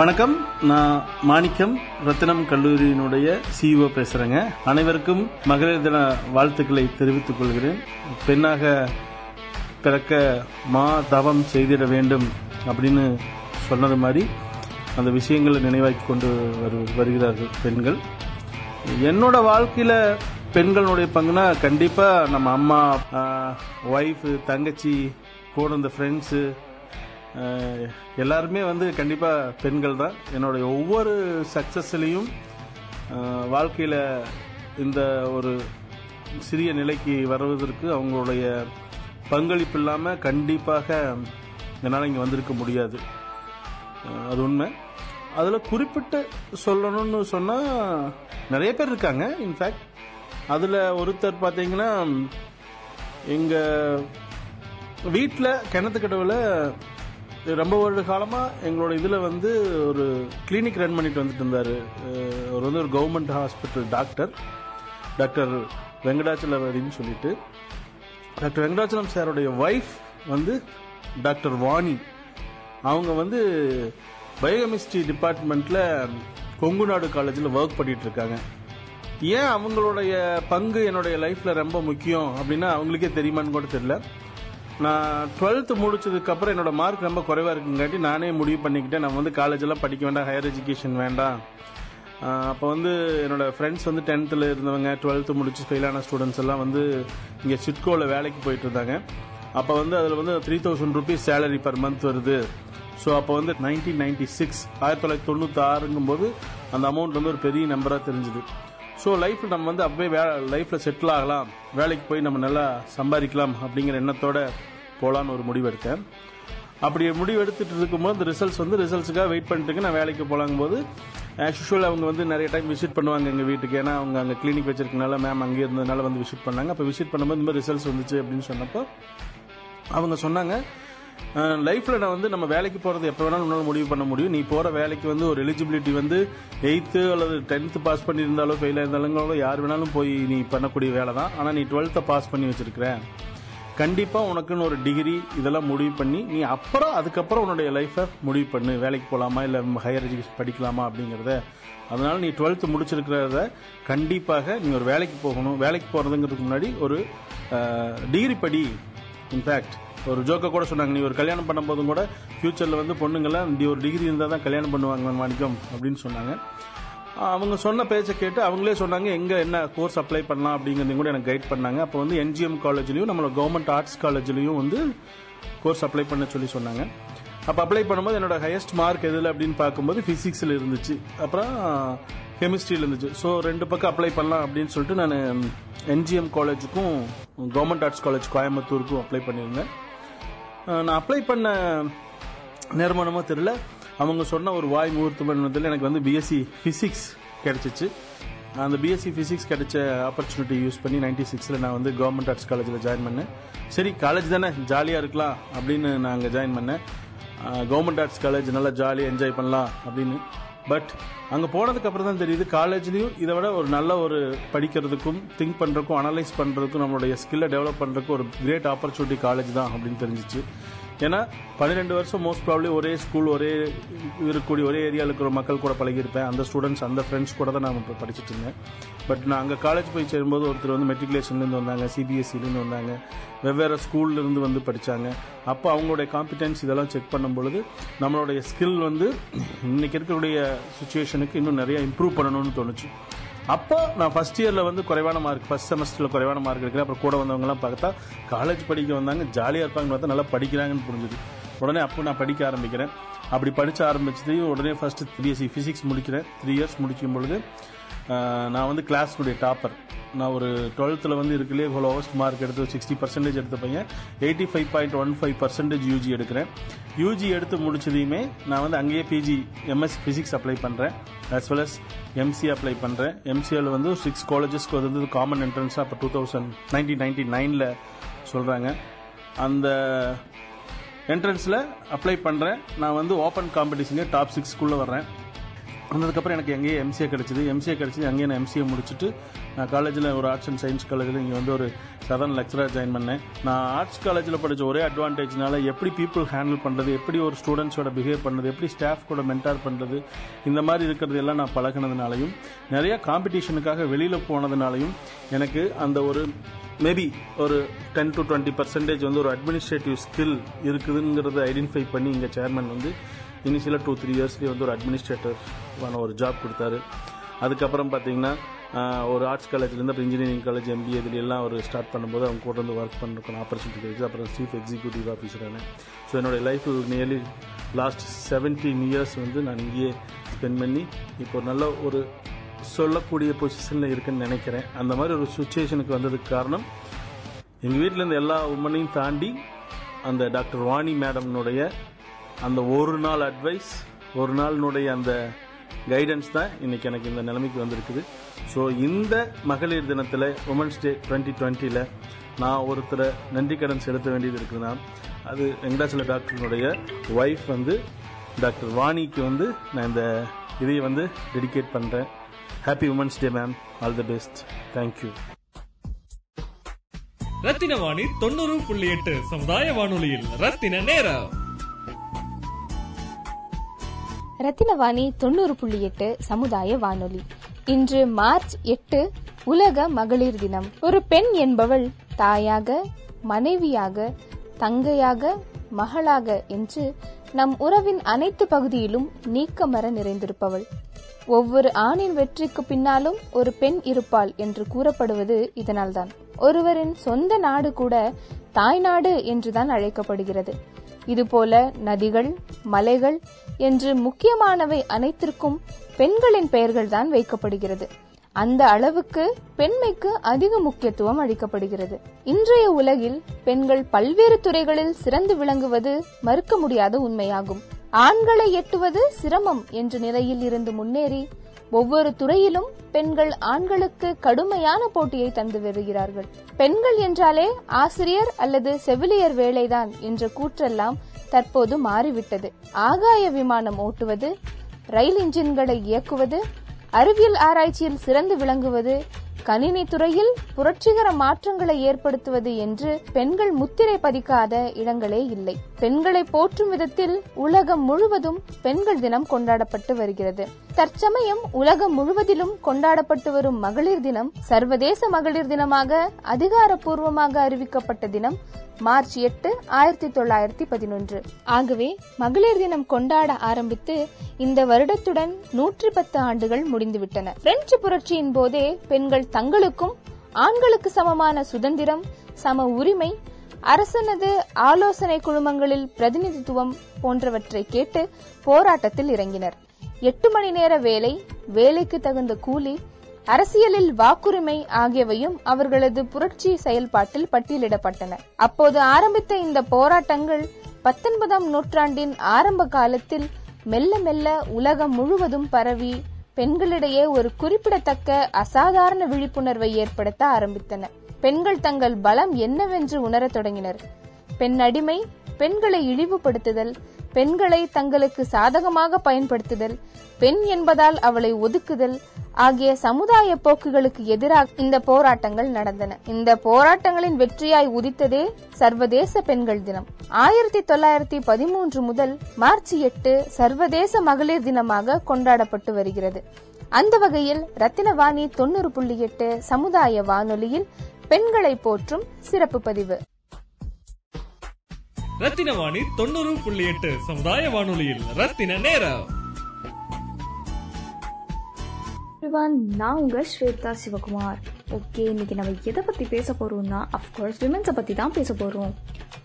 வணக்கம். நான் மாணிக்கம் ரத்தினம் கல்லூரியினுடைய சிஇஓ பேசுறேங்க. அனைவருக்கும் மகளிர் தின வாழ்த்துக்களை தெரிவித்துக் கொள்கிறேன். பெண்ணாக பிறக்க மா தவம் செய்திட வேண்டும் அப்படின்னு சொன்னது மாதிரி அந்த விஷயங்களை நினைவாக்கி கொண்டு வரு வருகிறார்கள் பெண்கள். என்னோட வாழ்க்கையில் பெண்களுடைய பங்குனா கண்டிப்பாக நம்ம அம்மா ஒய்ஃபு தங்கச்சி கூட இந்த ஃப்ரெண்ட்ஸு எல்லாருமே வந்து கண்டிப்பாக பெண்கள் தான். என்னுடைய ஒவ்வொரு சக்ஸஸ்லேயும் வாழ்க்கையில் இந்த ஒரு சிறிய நிலைக்கு வருவதற்கு அவங்களுடைய பங்களிப்பு இல்லாமல் கண்டிப்பாக என்னால் இங்கே வந்திருக்க முடியாது. அது உண்மை. அதில் குறிப்பிட்டு சொல்லணும்னு சொன்னால் நிறைய பேர் இருக்காங்க இன்ஃபேக்ட் அதில் ஒருத்தர் பார்த்தீங்கன்னா எங்கள் வீட்டில் கிணத்துக்கடவில் ரொம்ப வருட காலமாக எங்களோட இதில் வந்து ஒரு கிளினிக் ரன் பண்ணிட்டு வந்துட்டு இருந்தார். அவர் வந்து ஒரு கவர்மெண்ட் ஹாஸ்பிட்டல் டாக்டர் டாக்டர் வெங்கடாச்சலவரின்னு சொல்லிட்டு. டாக்டர் வெங்கடாச்சலம் சாருடைய ஒய்ஃப் வந்து டாக்டர் வாணி. அவங்க வந்து பயோகெமிஸ்ட்ரி டிபார்ட்மெண்ட்டில் கொங்கு நாடு காலேஜில் ஒர்க் பண்ணிட்டு இருக்காங்க. ஏன் அவங்களுடைய பங்கு என்னுடைய லைஃப்பில் ரொம்ப முக்கியம் அப்படின்னா அவங்களுக்கே தெரியுமான்னு கூட தெரியல. நான் டுவெல்த்து முடிச்சதுக்கப்புறம் என்னோட மார்க் ரொம்ப குறைவாக இருக்குங்காட்டி நானே முடிவு பண்ணிக்கிட்டேன். நான் வந்து காலேஜ் எல்லாம் படிக்க வேண்டாம் ஹையர் எஜுகேஷன் வேண்டாம். அப்போ வந்து என்னோட ஃப்ரெண்ட்ஸ் வந்து டென்த்தில் இருந்தவங்க டுவெல்த்து முடிச்சு ஃபெயிலான ஸ்டூடெண்ட்ஸ் எல்லாம் வந்து இங்கே சிட்கோவில் வேலைக்கு போயிட்டு இருந்தாங்க. அப்போ வந்து அதில் வந்து three thousand rupees salary per month வருது. ஸோ அப்போ வந்து நைன்டீன் நைன்டி சிக்ஸ் ஆயிரத்தி தொள்ளாயிரத்தி தொண்ணூற்றி ஆறுங்கும் போது அந்த அமௌண்ட் வந்து ஒரு பெரிய நம்பராக தெரிஞ்சுது. ஸோ லைஃப்பில் நம்ம வந்து அப்பவே வே லைஃப்பில் செட்டில் ஆகலாம். வேலைக்கு போய் நம்ம நல்லா சம்பாதிக்கலாம் அப்படிங்கிற எண்ணத்தோட போகலான்னு ஒரு முடிவு எடுத்தேன் அப்படி முடிவு எடுத்துட்டு இருக்கும்போது அந்த ரிசல்ட்ஸ் வந்து ரிசல்ட்ஸுக்காக வெயிட் பண்ணிட்டு நான் வேலைக்கு போகலாங்கும் போது ஆஸ் யூஷுவல் அவங்க வந்து நிறைய டைம் விசிட் பண்ணுவாங்க எங்கள் வீட்டுக்கு. ஏன்னா அவங்க அங்கே கிளினிக் வச்சிருக்கனால மேம் அங்கே இருந்ததுனால வந்து விசிட் பண்ணாங்க. அப்போ விசிட் பண்ணும்போது இந்த மாதிரி ரிசல்ட்ஸ் வந்துச்சு அப்படின்னு சொன்னப்போ அவங்க சொன்னாங்க லைஃப்பில் நான் வந்து நம்ம வேலைக்கு போகிறது எப்போ வேணாலும் உன்னால் முடிவு பண்ண முடியும். நீ போகிற வேலைக்கு வந்து ஒரு எலிஜிபிலிட்டி வந்து எயித்து அல்லது டென்த்து பாஸ் பண்ணியிருந்தாலோ ஃபெயில் ஆயிருந்தாலும் யார் வேணாலும் போய் நீ பண்ணக்கூடிய வேலை தான் ஆனால் நீ டுவெல்த்தை பாஸ் பண்ணி வச்சிருக்கிறேன் கண்டிப்பாக உனக்குன்னு ஒரு டிகிரி இதெல்லாம் முடிவு பண்ணி நீ அப்புறம் அதுக்கப்புறம் உன்னுடைய லைஃப்பை முடிவு பண்ணு. வேலைக்கு போகலாமா இல்லை ஹையர் எஜுகேஷன் படிக்கலாமா அப்படிங்கிறத. அதனால நீ டுவெல்த்து முடிச்சிருக்கிறத கண்டிப்பாக நீ ஒரு வேலைக்கு போகணும். வேலைக்கு போகிறதுங்கிறதுக்கு முன்னாடி ஒரு டிகிரி படி. இன்ஃபேக்ட் ஒரு ஜோக்கை கூட சொன்னாங்க. நீ ஒரு கல்யாணம் பண்ணும்போதும் கூட ஃபியூச்சரில் வந்து பொண்ணுங்களை நீ ஒரு டிகிரி இருந்தால் தான் கல்யாணம் பண்ணுவாங்க மாணிக்கம் அப்படின்னு சொன்னாங்க. அவங்க சொன்ன பேச்சை கேட்டு அவங்களே சொன்னாங்க எங்கே என்ன கோர்ஸ் அப்ளை பண்ணலாம்? அப்படிங்கிறதையும் கூட எனக்கு கைட் பண்ணாங்க. அப்போ வந்து என்ஜிஎம் காலேஜ்லேயும் நம்மளோட கவர்மெண்ட் ஆர்ட்ஸ் காலேஜ்லேயும் வந்து கோர்ஸ் அப்ளை பண்ண சொல்லி சொன்னாங்க. அப்போ அப்ளை பண்ணும்போது என்னோட ஹையஸ்ட் மார்க் எதில் அப்படின்னு பார்க்கும்போது ஃபிசிக்ஸில் இருந்துச்சு. அப்புறம் கெமிஸ்ட்ரியில் இருந்துச்சு. ஸோ ரெண்டு பக்கம் அப்ளை பண்ணலாம் அப்படின்னு சொல்லிட்டு நான் என்ஜிஎம் காலேஜுக்கும் கவர்மெண்ட் ஆர்ட்ஸ் காலேஜ் கோயம்புத்தூருக்கும் அப்ளை பண்ணியிருந்தேன். நான் அப்ளை பண்ண நேர்மானமோ தெரியல. அவங்க சொன்ன ஒரு வாய் முகூர்த்தம் எனக்கு வந்து பிஎஸ்சி ஃபிசிக்ஸ் கிடைச்சிச்சு. அந்த பிஎஸ்சி ஃபிசிக்ஸ் கிடைச்ச ஆப்பர்ச்சுனிட்டி யூஸ் பண்ணி நைன்டி சிக்ஸில் நான் வந்து கவர்மெண்ட் ஆர்ட்ஸ் காலேஜில் ஜாயின் பண்ணேன். சரி காலேஜ் தானே ஜாலியாக இருக்கலாம் அப்படின்னு நான் அங்கே ஜாயின் பண்ணேன். கவர்மெண்ட் ஆர்ட்ஸ் காலேஜ் நல்லா ஜாலியாக என்ஜாய் பண்ணலாம் அப்படின்னு. பட் அங்கே போனதுக்கப்புறம் தான் தெரியுது காலேஜ்லேயும் இதை விட ஒரு நல்ல ஒரு படிக்கிறதுக்கும் திங்க் பண்ணுறதுக்கும் அனலைஸ் பண்ணுறதுக்கும் நம்மளுடைய ஸ்கில்லை டெவலப் பண்ணுறதுக்கும் ஒரு கிரேட் ஆப்பர்ச்சுனிட்டி காலேஜ் தான் அப்படின்னு தெரிஞ்சிச்சு. ஏன்னா பன்னிரெண்டு வருஷம் மோஸ்ட் ப்ராப்ளி ஒரே ஸ்கூல் ஒரே இருக்கக்கூடிய ஒரே ஏரியாவில் இருக்கிற மக்கள் கூட பழகியிருப்பேன். அந்த ஸ்டூடெண்ட்ஸ் அந்த ஃப்ரெண்ட்ஸ் கூட தான் நான் இப்போ படிச்சுட்டு இருந்தேன். பட் நான் அங்கே காலேஜ் போய் சேரும்போது ஒருத்தர் வந்து மெட்ரிகுலேஷன்லேருந்து வந்தாங்க சிபிஎஸ்சிலேருந்து வந்தாங்க. வெவ்வேறு ஸ்கூல்லேருந்து வந்து படித்தாங்க அப்போ அவங்களுடைய காம்பிடன்ஸ் இதெல்லாம் செக் பண்ணும் பொழுது நம்மளுடைய ஸ்கில் வந்து இன்றைக்கி இருக்கக்கூடிய சுச்சுவேஷனுக்கு இன்னும் நிறைய இம்ப்ரூவ் பண்ணணும்னு தோணுச்சு. அப்போ நான் ஃபர்ஸ்ட் இயரில் வந்து குறைவான மார்க் ஃபர்ஸ்ட் செமஸ்டரில் குறைவான மார்க் எடுக்கிறேன். அப்புறம் கூட வந்தவங்கலாம் பார்த்தா காலேஜ் படிக்க வந்தாங்க ஜாலியாக இருப்பாங்கன்னு பார்த்தா நல்லா படிக்கிறாங்கன்னு புரிஞ்சுது. உடனே அப்போ நான் படிக்க ஆரம்பிக்கிறேன். அப்படி படிக்க ஆரம்பிச்சது உடனே ஃபர்ஸ்ட் பிஎஸ்சி ஃபிசிக்ஸ் முடிக்கிறேன். த்ரீ இயர்ஸ் முடிக்கும் பொழுது நான் வந்து கிளாஸ்னுடைய டாப்பர் நான் ஒரு டுவெல்த்தில் வந்து இருக்கலே லோவஸ்ட் மார்க் எடுத்து சிக்ஸ்டி பர்சன்டேஜ் எடுத்த பையன் eighty five point one five percentage UG எடுக்கிறேன். யூஜி எடுத்து முடிச்சதையுமே நான் வந்து அங்கேயே பிஜி எம்எஸ் ஃபிசிக்ஸ் அப்ளை பண்ணுறேன் as well as MC apply பண்ணுறேன் எம்சிஏல வந்து சிக்ஸ் காலேஜஸ்க்கு வந்து காமன் என்ட்ரன்ஸாக அப்போ டூ தௌசண்ட் நைன்டீன் நைன்டி நைனில் சொல்கிறாங்க அந்த என்ட்ரன்ஸில் அப்ளை பண்ணுறேன் நான் வந்து ஓப்பன் காம்படிஷனே டாப் சிக்ஸ்க்குள்ளே வர்றேன். வந்ததுக்கப்புறம் எனக்கு எங்கேயே எம்சிஏ கிடச்சிது. எம்சிஏ கிடச்சிது அங்கேயே நான் எம்சிஏ முடிச்சுட்டு நான் காலேஜில் ஒரு ஆர்ட்ஸ் அண்ட் சயின்ஸ் காலேஜில் இங்கே வந்து ஒரு சதன் லெக்சராக ஜாயின் பண்ணேன். நான் ஆர்ட்ஸ் காலேஜில் படித்த ஒரே அட்வான்டேஜ்னால எப்படி பீப்புள் ஹேண்டில் பண்ணுறது எப்படி ஒரு ஸ்டூடெண்ட்ஸோட பிஹேவ் பண்ணுறது எப்படி ஸ்டாஃப் கூட மென்டார் பண்ணுறது இந்த மாதிரி இருக்கிறது எல்லாம் நான் பழகினதுனாலையும் நிறையா காம்படிஷனுக்காக வெளியில் போனதுனாலையும் எனக்கு அந்த ஒரு மேபி ஒரு டென் டு டுவெண்ட்டி பர்சன்டேஜ் வந்து ஒரு அட்மினிஸ்ட்ரேட்டிவ் ஸ்கில் இருக்குதுங்கிறத ஐடென்டிஃபை பண்ணி இங்கே சேர்மன் வந்து இனிஷியலாக டூ த்ரீ இயர்ஸ்லேயே வந்து ஒரு அட்மினிஸ்ட்ரேட்டர் ஒரு ஜாப் கொடுத்தாரு. அதுக்கப்புறம் பார்த்தீங்கன்னா ஒரு ஆர்ட்ஸ் காலேஜ்லேருந்து அப்புறம் இன்ஜினியரிங் காலேஜ் எம்பிஏ இதில் எல்லாம் ஒரு ஸ்டார்ட் பண்ணும்போது அவங்க கூட வந்து ஒர்க் பண்ணுறதுக்கான ஆப்பர்ச்சுனிட்டி கிடைச்சு அப்புறம் சீஃப் எக்ஸிக்யூட்டிவ் ஆஃபீஸரான ஸோ என்னோடய லைஃப்பில் நியர்லி லாஸ்ட் செவன்டீன் இயர்ஸ் வந்து நான் இங்கேயே ஸ்பெண்ட் பண்ணி இப்போ நல்ல ஒரு சொல்லக்கூடிய பொசிஷனில் இருக்குன்னு நினைக்கிறேன். அந்த மாதிரி ஒரு சுச்சுவேஷனுக்கு வந்ததுக்கு காரணம் எங்கள் வீட்டில் எல்லா உமனையும் தாண்டி அந்த டாக்டர் வாணி மேடம்னுடைய அந்த ஒரு நாள் அட்வைஸ் ஒரு நாளினுடைய அந்த கைடன்ஸ் தான் இன்னைக்கு எனக்கு இந்த நிலைமைக்கு வந்திருக்குது. ஸோ இந்த மகளிர் தினத்தில் உமன்ஸ் டே டுவெண்ட்டி டுவெண்ட்டியில் நான் ஒருத்தரை நன்றி கடன் செலுத்த வேண்டியது இருக்குதுன்னா அது வெங்கடாச்சல டாக்டரினுடைய ஒய்ஃப் வந்து டாக்டர் வாணிக்கு வந்து நான் இந்த இதை வந்து டெடிகேட் பண்ணுறேன் happy women's day ma'am all the best thank you Rathina Vani தொண்ணூறு புள்ளி எட்டு சமுதாய வானொலியில் ரத்தின நேரம். ரத்தினவாணி தொண்ணூறு புள்ளி எட்டு சமுதாய வானொலி. இன்று மார்ச் எட்டு உலக மகளிர் தினம். ஒரு பெண் என்பவள் தாயாக மனைவியாக தங்கையாக மகளாக என்று நம் உறவின் அனைத்து பகுதியிலும் நீக்கமர நிறைந்திருப்பவள். ஒவ்வொரு ஆணின் வெற்றிக்கு பின்னாலும் ஒரு பெண் இருப்பாள் என்று கூறப்படுவது இதனால்தான். ஒருவரின் சொந்த நாடு கூட தாய்நாடு என்றுதான் அழைக்கப்படுகிறது. இதுபோல நதிகள் மலைகள் என்று முக்கியமானவை அனைத்திற்கும் பெண்களின் பெயர்கள் தான் வைக்கப்படுகிறது. அந்த அளவுக்கு பெண்மைக்கு அதிக முக்கியத்துவம் அளிக்கப்படுகிறது. இன்றைய உலகில் பெண்கள் பல்வேறு துறைகளில் சிறந்து விளங்குவது மறுக்க முடியாத உண்மையாகும். ஆண்களை எட்டுவது சிரமம் என்ற நிலையில் இருந்து முன்னேறி ஒவ்வொரு துறையிலும் பெண்கள் ஆண்களுக்கு கடுமையான போட்டியை தந்து வருகிறார்கள். பெண்கள் என்றாலே ஆசிரியர் அல்லது செவிலியர் வேலைதான் என்ற கூற்றெல்லாம் தற்போது மாறிவிட்டது. ஆகாய விமானம் ஓட்டுவது ரயில் இன்ஜின்களை இயக்குவது அறிவியல் ஆராய்ச்சியில் சிறந்து விளங்குவது கணினி துறையில் புரட்சிகர மாற்றங்களை ஏற்படுத்துவது என்று பெண்கள் முத்திரை பதிக்காத இடங்களே இல்லை. பெண்களை போற்றும் விதத்தில் உலகம் முழுவதும் பெண்கள் தினம் கொண்டாடப்பட்டு வருகிறது. தற்சமயம் உலகம் முழுவதிலும் கொண்டாடப்பட்டு வரும் மகளிர் தினம் சர்வதேச மகளிர் தினமாக அதிகாரப்பூர்வமாக அறிவிக்கப்பட்ட தினம். மார்ச் எட்டு ஆயிரத்தி தொள்ளாயிரத்தி பதினொன்று. ஆகவே மகளிர் தினம் கொண்டாட ஆரம்பித்து இந்த வருடத்துடன் நூற்றி பத்து ஆண்டுகள் முடிந்துவிட்டன. பிரெஞ்சு புரட்சியின் போதே பெண்கள் தங்களுக்கும் ஆண்களுக்கு சமமான சுதந்திரம் சம உரிமை அரசனது ஆலோசனை குழுமங்களில் பிரதிநிதித்துவம் போன்றவற்றை கேட்டு போராட்டத்தில் இறங்கினர். எட்டு மணி நேர வேலை வேலைக்கு தகுந்த கூலி அரசியலில் வாக்குரிமை ஆகியவையும் அவர்களது புரட்சி செயல்பாட்டில் பட்டியலிடப்பட்டன. அப்போது ஆரம்பித்த இந்த போராட்டங்கள் பத்தொன்பதாம் நூற்றாண்டின் ஆரம்ப காலத்தில் மெல்ல மெல்ல உலகம் முழுவதும் பரவி பெண்களிடையே ஒரு குறிப்பிடத்தக்க அசாதாரண விழிப்புணர்வை ஏற்படுத்த ஆரம்பித்தன. பெண்கள் தங்கள் பலம் என்னவென்று உணரத் தொடங்கினர். பெண் அடிமை பெண்களை இழிவுபடுத்துதல் பெண்களை தங்களுக்கு சாதகமாக பயன்படுத்துதல் பெண் என்பதால் அவளை ஒதுக்குதல் ஆகிய சமுதாய போக்குகளுக்கு எதிராக இந்த போராட்டங்கள் நடந்தன. இந்த போராட்டங்களின் வெற்றியாய் உதித்ததே சர்வதேச பெண்கள் தினம். ஆயிரத்தி தொள்ளாயிரத்தி பதிமூன்று முதல் மார்ச் எட்டு சர்வதேச மகளிர் தினமாக கொண்டாடப்பட்டு வருகிறது. அந்த வகையில் ரத்தினவாணி தொண்ணூறு புள்ளி எட்டு சமுதாய வானொலியில் பெண்களை போற்றும் சிறப்பு பதிவு. ரத்தினவாணி தொண்ணூறு புள்ளி எட்டு சமுதாய வானொலியில் ரத்தின நேரம். நான் உங்க ஸ்வேதா சிவகுமார். ஓகே இன்னைக்கு நம்ம எதை பத்தி பேச போறோம்னா அஃப்கோர்ஸ் விமென்ஸை பத்தி தான் பேச போறோம்.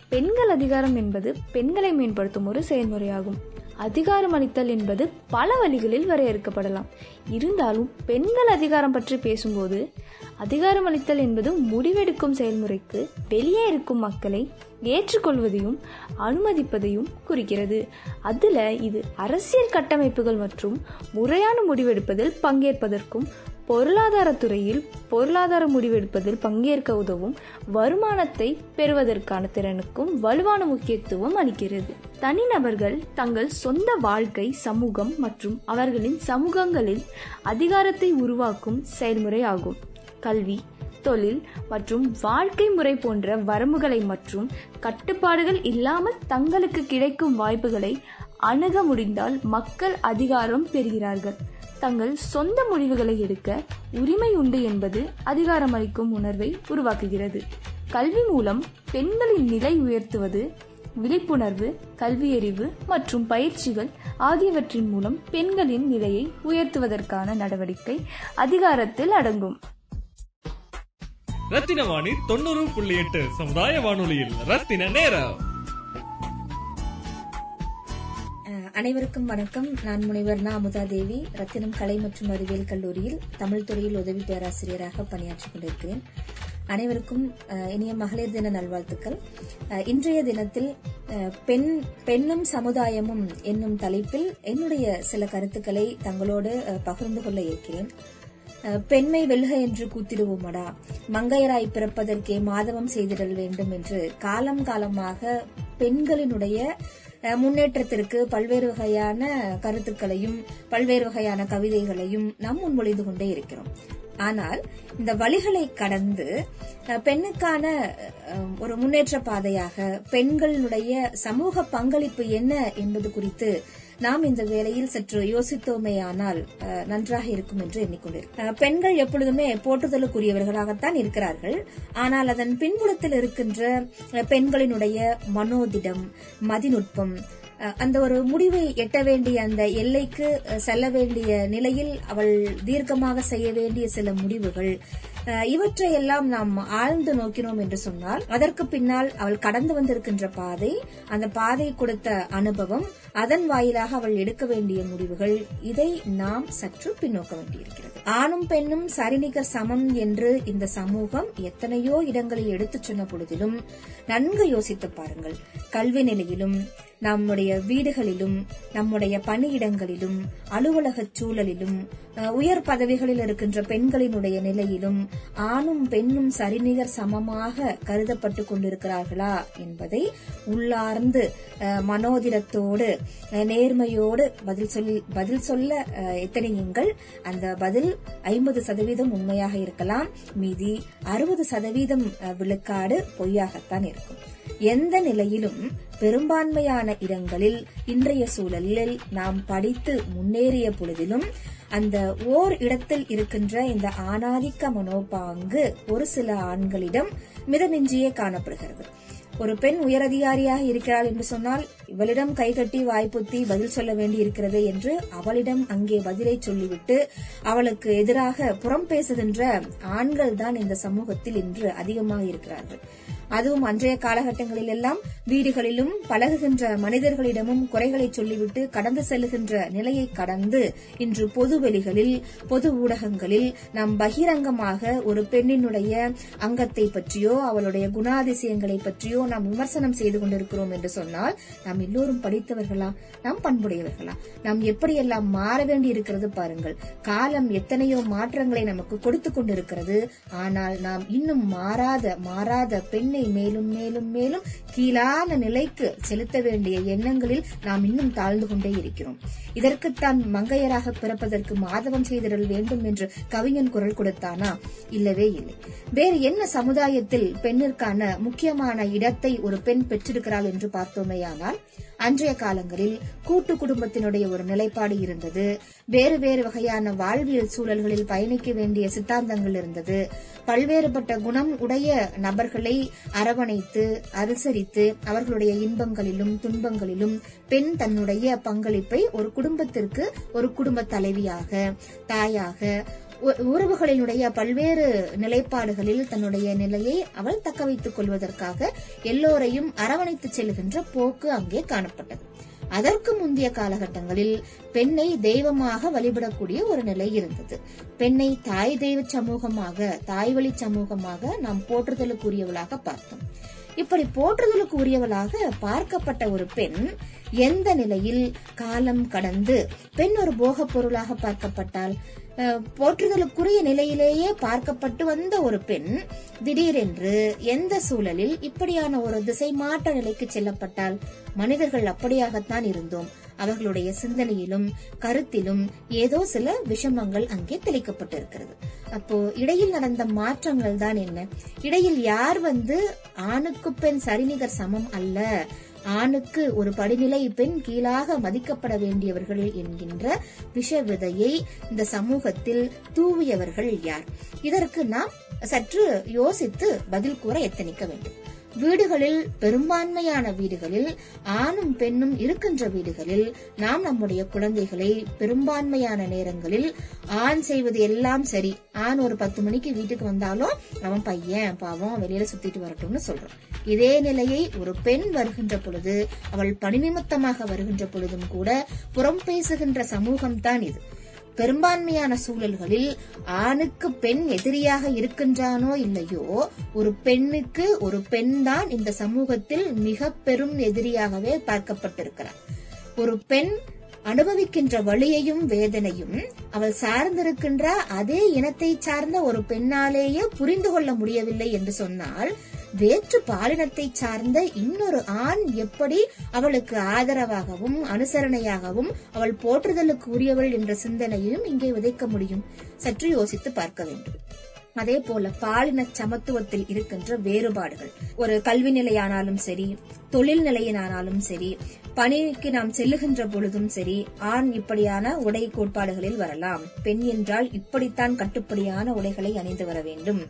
பெண்கள் அதிகாரம் என்பது பெண்களை மேம்படுத்தும் ஒரு செயல்முறையாகும். அதிகாரம் அளித்தல் என்பது பல வழிகளில் வரையறுக்கப்படலாம். இருந்தாலும் பெண்கள் அதிகாரம் பற்றி பேசும்போது அதிகாரம் அளித்தல் என்பது முடிவெடுக்கும் செயல்முறைக்கு வெளியே இருக்கும் மக்களை ஏற்றுக்கொள்வதையும் அனுமதிப்பதையும் குறிக்கிறது. அதில் இது அரசியல் கட்டமைப்புகள் மற்றும் முறையான முடிவெடுப்பதில் பங்கேற்பதற்கும் பொருளாதாரத்துறையில் பொருளாதார முடிவெடுப்பதில் பங்கேற்க உதவும் வருமானத்தை பெறுவதற்கான திறனுக்கும் வலுவான முக்கியத்துவம் அளிக்கிறது. தனிநபர்கள் தங்கள் சொந்த வாழ்க்கை சமூகம் மற்றும் அவர்களின் சமூகங்களில் அதிகாரத்தை உருவாக்கும் செயல்முறை ஆகும். கல்வி தொழில் மற்றும் வாழ்க்கை முறை போன்ற வரம்புகளை மற்றும் கட்டுப்பாடுகள் இல்லாமல் தங்களுக்கு கிடைக்கும் வாய்ப்புகளை அணுக முடிந்தால் மக்கள் அதிகாரம் பெறுகிறார்கள். தங்கள் சொந்த முடிவுகளை எடுக்க உரிமை உண்டு என்பது அதிகாரமளிக்கும் உணர்வை உருவாக்குகிறது. கல்வி மூலம் பெண்களின் நிலை உயர்த்துவது விழிப்புணர்வு கல்வியறிவு மற்றும் பயிற்சிகள் ஆகியவற்றின் மூலம் பெண்களின் நிலையை உயர்த்துவதற்கான நடவடிக்கை அதிகாரத்தில் அடங்கும். ரத்தினவாணி தொண்ணூறு புள்ளி எட்டு சமுதாய வானொலியில் ரத்தின நேரம். அனைவருக்கும் வணக்கம். நான் முனைவர் நா அமுதாதேவி ரத்தினம் கலை மற்றும் அறிவியல் கல்லூரியில் தமிழ் துறையில் உதவி பேராசிரியராக பணியாற்றிக் கொண்டிருக்கிறேன். அனைவருக்கும் இனிய மகளிர் தின நல்வாழ்த்துக்கள். இன்றைய தினத்தில் பெண் பெண்ணும் சமுதாயமும் என்னும் தலைப்பில் என்னுடைய சில கருத்துக்களை தங்களோடு பகிர்ந்து கொள்ள இருக்கிறேன். பெண்மை வெல்க என்று கூத்திடுவோமடா? மங்கையராய் பிறப்பதற்கே மாதவம் செய்திடல் வேண்டும் என்று காலம் காலமாக பெண்களினுடைய முன்னேற்றத்திற்கு பல்வேறு வகையான கருத்துக்களையும் பல்வேறு வகையான கவிதைகளையும் நாம் முன்மொழிந்து கொண்டே இருக்கிறோம். ஆனால் இந்த வழிகளை கடந்து பெண்ணுக்கான ஒரு முன்னேற்ற பாதையாக பெண்களுடைய சமூக பங்களிப்பு என்ன என்பது குறித்து நாம் இந்த வேலையில் சற்று யோசித்தோமேயானால் அஹ், நன்றாக இருக்கும் என்று எண்ணிக்கொண்டிருக்கிறேன் பெண்கள் எப்பொழுதுமே போற்றுதலுக்குரியவர்களாகத்தான் இருக்கிறார்கள். ஆனால் அதன் பின்புலத்தில் இருக்கின்ற பெண்களினுடைய மனோதிடம் மதிநுட்பம் அஹ், அந்த ஒரு முடிவை எட்ட வேண்டிய அந்த எல்லைக்கு அஹ், செல்ல வேண்டிய நிலையில் அவள் தீர்க்கமாக செய்ய வேண்டிய சில முடிவுகள் அஹ், இவற்றையெல்லாம் நாம் ஆழ்ந்து நோக்கினோம் என்று சொன்னால் அதற்கு பின்னால் அவள் கடந்து வந்திருக்கின்ற பாதை அந்த பாதை கொடுத்த அனுபவம் அதன் வாயிலாக அவள் எடுக்க வேண்டிய முடிவுகள் இதை நாம் சற்று பின்னோக்க வேண்டியிருக்கிறது. ஆணும் பெண்ணும் சரிநிகர் சமம் என்று இந்த சமூகம் எத்தனையோ இடங்களில் எடுத்துச் சொன்ன பொழுதிலும் நன்கு யோசித்து பாருங்கள். கல்வி நிலையிலும் நம்முடைய வீடுகளிலும் நம்முடைய பணியிடங்களிலும் அலுவலகச் சூழலிலும் உயர் பதவிகளில் இருக்கின்ற பெண்களினுடைய நிலையிலும் ஆணும் பெண்ணும் சரிநிகர் சமமாக கருதப்பட்டு கொண்டிருக்கிறார்களா என்பதை உள்ளார்ந்து மனோதிரத்தோடு நேர்மையோடு பதில் சொல்லி பதில் சொல்ல எத்தனையுங்கள்? அந்த பதில் ஐம்பது சதவீதம் உண்மையாக இருக்கலாம். மீதி அறுபது சதவீதம் அஹ், விழுக்காடு பொய்யாகத்தான் இருக்கும். எந்த நிலையிலும் பெரும்பான்மையான இடங்களில் இன்றைய சூழலில் நாம் படித்து முன்னேறிய பொழுதிலும் அந்த ஓர் இடத்தில் இருக்கின்ற இந்த ஆணாதிக்க மனோபாங்கு ஒரு சில ஆண்களிடம் மிதமிஞ்சியே காணப்படுகிறது. ஒரு பெண் உயரதிகாரியாக இருக்கிறாள் என்று சொன்னால் இவளிடம் கைகட்டி வாய்ப்புத்தி பதில் சொல்ல வேண்டி இருக்கிறது என்று அவளிடம் அங்கே பதிலை சொல்லிவிட்டு அவளுக்கு எதிராக புறம் பேசுகின்ற ஆண்கள் தான் இந்த சமூகத்தில் இன்று அதிகமாக இருக்கிறார்கள். அதுவும் அன்றைய காலகட்டங்களில் எல்லாம் வீடுகளிலும் பழகுகின்ற மனிதர்களிடமும் குறைகளை சொல்லிவிட்டு கடந்து செல்லுகின்ற நிலையை கடந்து இன்று பொதுவெளிகளில் பொது ஊடகங்களில் நாம் பகிரங்கமாக ஒரு பெண்ணினுடைய அங்கத்தை பற்றியோ அவளுடைய குணாதிசயங்களை பற்றியோ நாம் விமர்சனம் செய்து கொண்டிருக்கிறோம் என்று சொன்னால் நாம் எல்லோரும் படித்தவர்களா? நாம் பண்புடையவர்களா? நாம் எப்படியெல்லாம் மாற வேண்டி இருக்கிறது பாருங்கள். காலம் எத்தனையோ மாற்றங்களை நமக்கு கொடுத்து கொண்டிருக்கிறது. ஆனால் நாம் இன்னும் மாறாத மாறாத பெண் தன்னை மேலும் மேலும் மேலும் கீழான நிலைக்கு செலுத்த வேண்டிய எண்ணங்களில் நாம் இன்னும் தாழ்ந்து கொண்டே இருக்கிறோம். இதற்குத்தான் மங்கையராக பிறப்பதற்கு மாதவம் செய்திடல் வேண்டும் என்று கவிஞன் குரல் கொடுத்தானா? இல்லவே இல்லை. வேறு என்ன சமுதாயத்தில் பெண்ணிற்கான முக்கியமான இடத்தை ஒரு பெண் பெற்றிருக்கிறாள் என்று பார்த்தோமேயானால் அன்றைய காலங்களில் கூட்டு குடும்பத்தினுடைய ஒரு நிலைப்பாடு இருந்தது. வேறு வேறு வகையான வாழ்வியல் சூழல்களில் பயணிக்க வேண்டிய சித்தாந்தங்கள் இருந்தது. பல்வேறுபட்ட குணம் உடைய நபர்களை அரவணைத்து அனுசரித்து அவர்களுடைய இன்பங்களிலும் துன்பங்களிலும் பெண் தன்னுடைய பங்களிப்பை ஒரு குடும்பத்திற்கு ஒரு குடும்ப தலைவியாக தாயாக உ- உறவுகளினுடைய பல்வேறு நிலைப்பாடுகளில் தன்னுடைய நிலையை அவள் தக்க வைத்துக் கொள்வதற்காக எல்லோரையும் அரவணைத்து செல்கின்ற போக்கு அங்கே காணப்பட்டது. அதற்கு முந்தைய காலகட்டங்களில் பெண்ணை தெய்வமாக வழிபடக்கூடிய ஒரு நிலை இருந்தது. பெண்ணை தாய் தெய்வ சமூகமாக தாய் வழி சமூகமாக நாம் போற்றுதலுக்குரியவளாக பார்த்தோம். இப்படி போற்றுதலுக்கு உரியவளாக பார்க்கப்பட்ட ஒரு பெண் எந்த நிலையில் காலம் கடந்து பெண் ஒரு போகப் பொருளாக பார்க்கப்பட்டால் போற்றுதலுக்குரிய நிலையிலேயே பார்க்கப்பட்டு வந்த ஒரு பெண் திடீரென்று எந்த சூழலில் இப்படியான ஒரு திசை மாற்ற நிலைக்கு செல்லப்பட்டால் மனிதர்கள் அப்படியாகத்தான் இருந்தோம். அவர்களுடைய சிந்தனையிலும் கருத்திலும் ஏதோ சில விஷமங்கள் அங்கே தெளிக்கப்பட்டிருக்கிறது. அப்போ இடையில் நடந்த மாற்றங்கள் தான் என்ன? இடையில் யார் வந்து ஆணுக்கு பெண் சரிநிகர் சமம் அல்ல? ஆணுக்கு ஒரு படிநிலை பெண் கீழாக மதிக்கப்பட வேண்டியவர்கள் என்கின்ற விஷ விதையை இந்த சமூகத்தில் தூவியவர்கள் யார்? இதற்கு நாம் சற்று யோசித்து பதில் கூற எத்தனிக்க வேண்டும். வீடுகளில் பெரும்பான்மையான வீடுகளில் ஆணும் பெண்ணும் இருக்கின்ற வீடுகளில் நாம் நம்முடைய குழந்தைகளை பெரும்பான்மையான நேரங்களில் ஆண் செய்வது எல்லாம் சரி. ஆண் ஒரு பத்து மணிக்கு வீட்டுக்கு வந்தாலும் அவன் பையன் பாவம் வெளியில சுத்திட்டு வரட்டும்னு சொல்றான். இதே நிலையை ஒரு பெண் வருகின்ற பொழுது அவள் பணி நிமித்தமாக வருகின்ற பொழுதும் கூட புறம் பேசுகின்ற சமூகம் தான் இது. பெரும்பான்மையான சூழல்களில் ஆணுக்கு பெண் எதிரியாக இருக்கின்றானோ இல்லையோ ஒரு பெண்ணுக்கு ஒரு பெண் தான் இந்த சமூகத்தில் மிக பெரும் எதிரியாகவே பார்க்கப்பட்டிருக்கிறார். ஒரு பெண் அனுபவிக்கின்ற வழியையும் வேதனையும் அவள் சார்ந்திருக்கின்ற அதே இனத்தை சார்ந்த ஒரு பெண்ணாலேயே புரிந்து கொள்ள முடியவில்லை என்று சொன்னால் வேற்று பாலினத்தை சார்ந்த இன்னொரு ஆண் எப்படி அவளுக்கு ஆதரவாகவும் அனுசரணையாகவும் அவள் போற்றுதலுக்கு உரியவள் என்ற சிந்தனையும் இங்கே விதைக்க முடியும். சற்று யோசித்து பார்க்க வேண்டும். அதே போல பாலின சமத்துவத்தில் இருக்கின்ற வேறுபாடுகள். ஒரு கல்வி நிலையானாலும் சரி தொழில் நிலையினானாலும் சரி பணிக்கு நாம் செல்லுகின்ற பொழுதும் சரி ஆண் இப்படியான உடை கோட்பாடுகளில் வரலாம். பெண் என்றால் இப்படித்தான் கட்டுப்படியான உடைகளை அணிந்து வர வேண்டும்.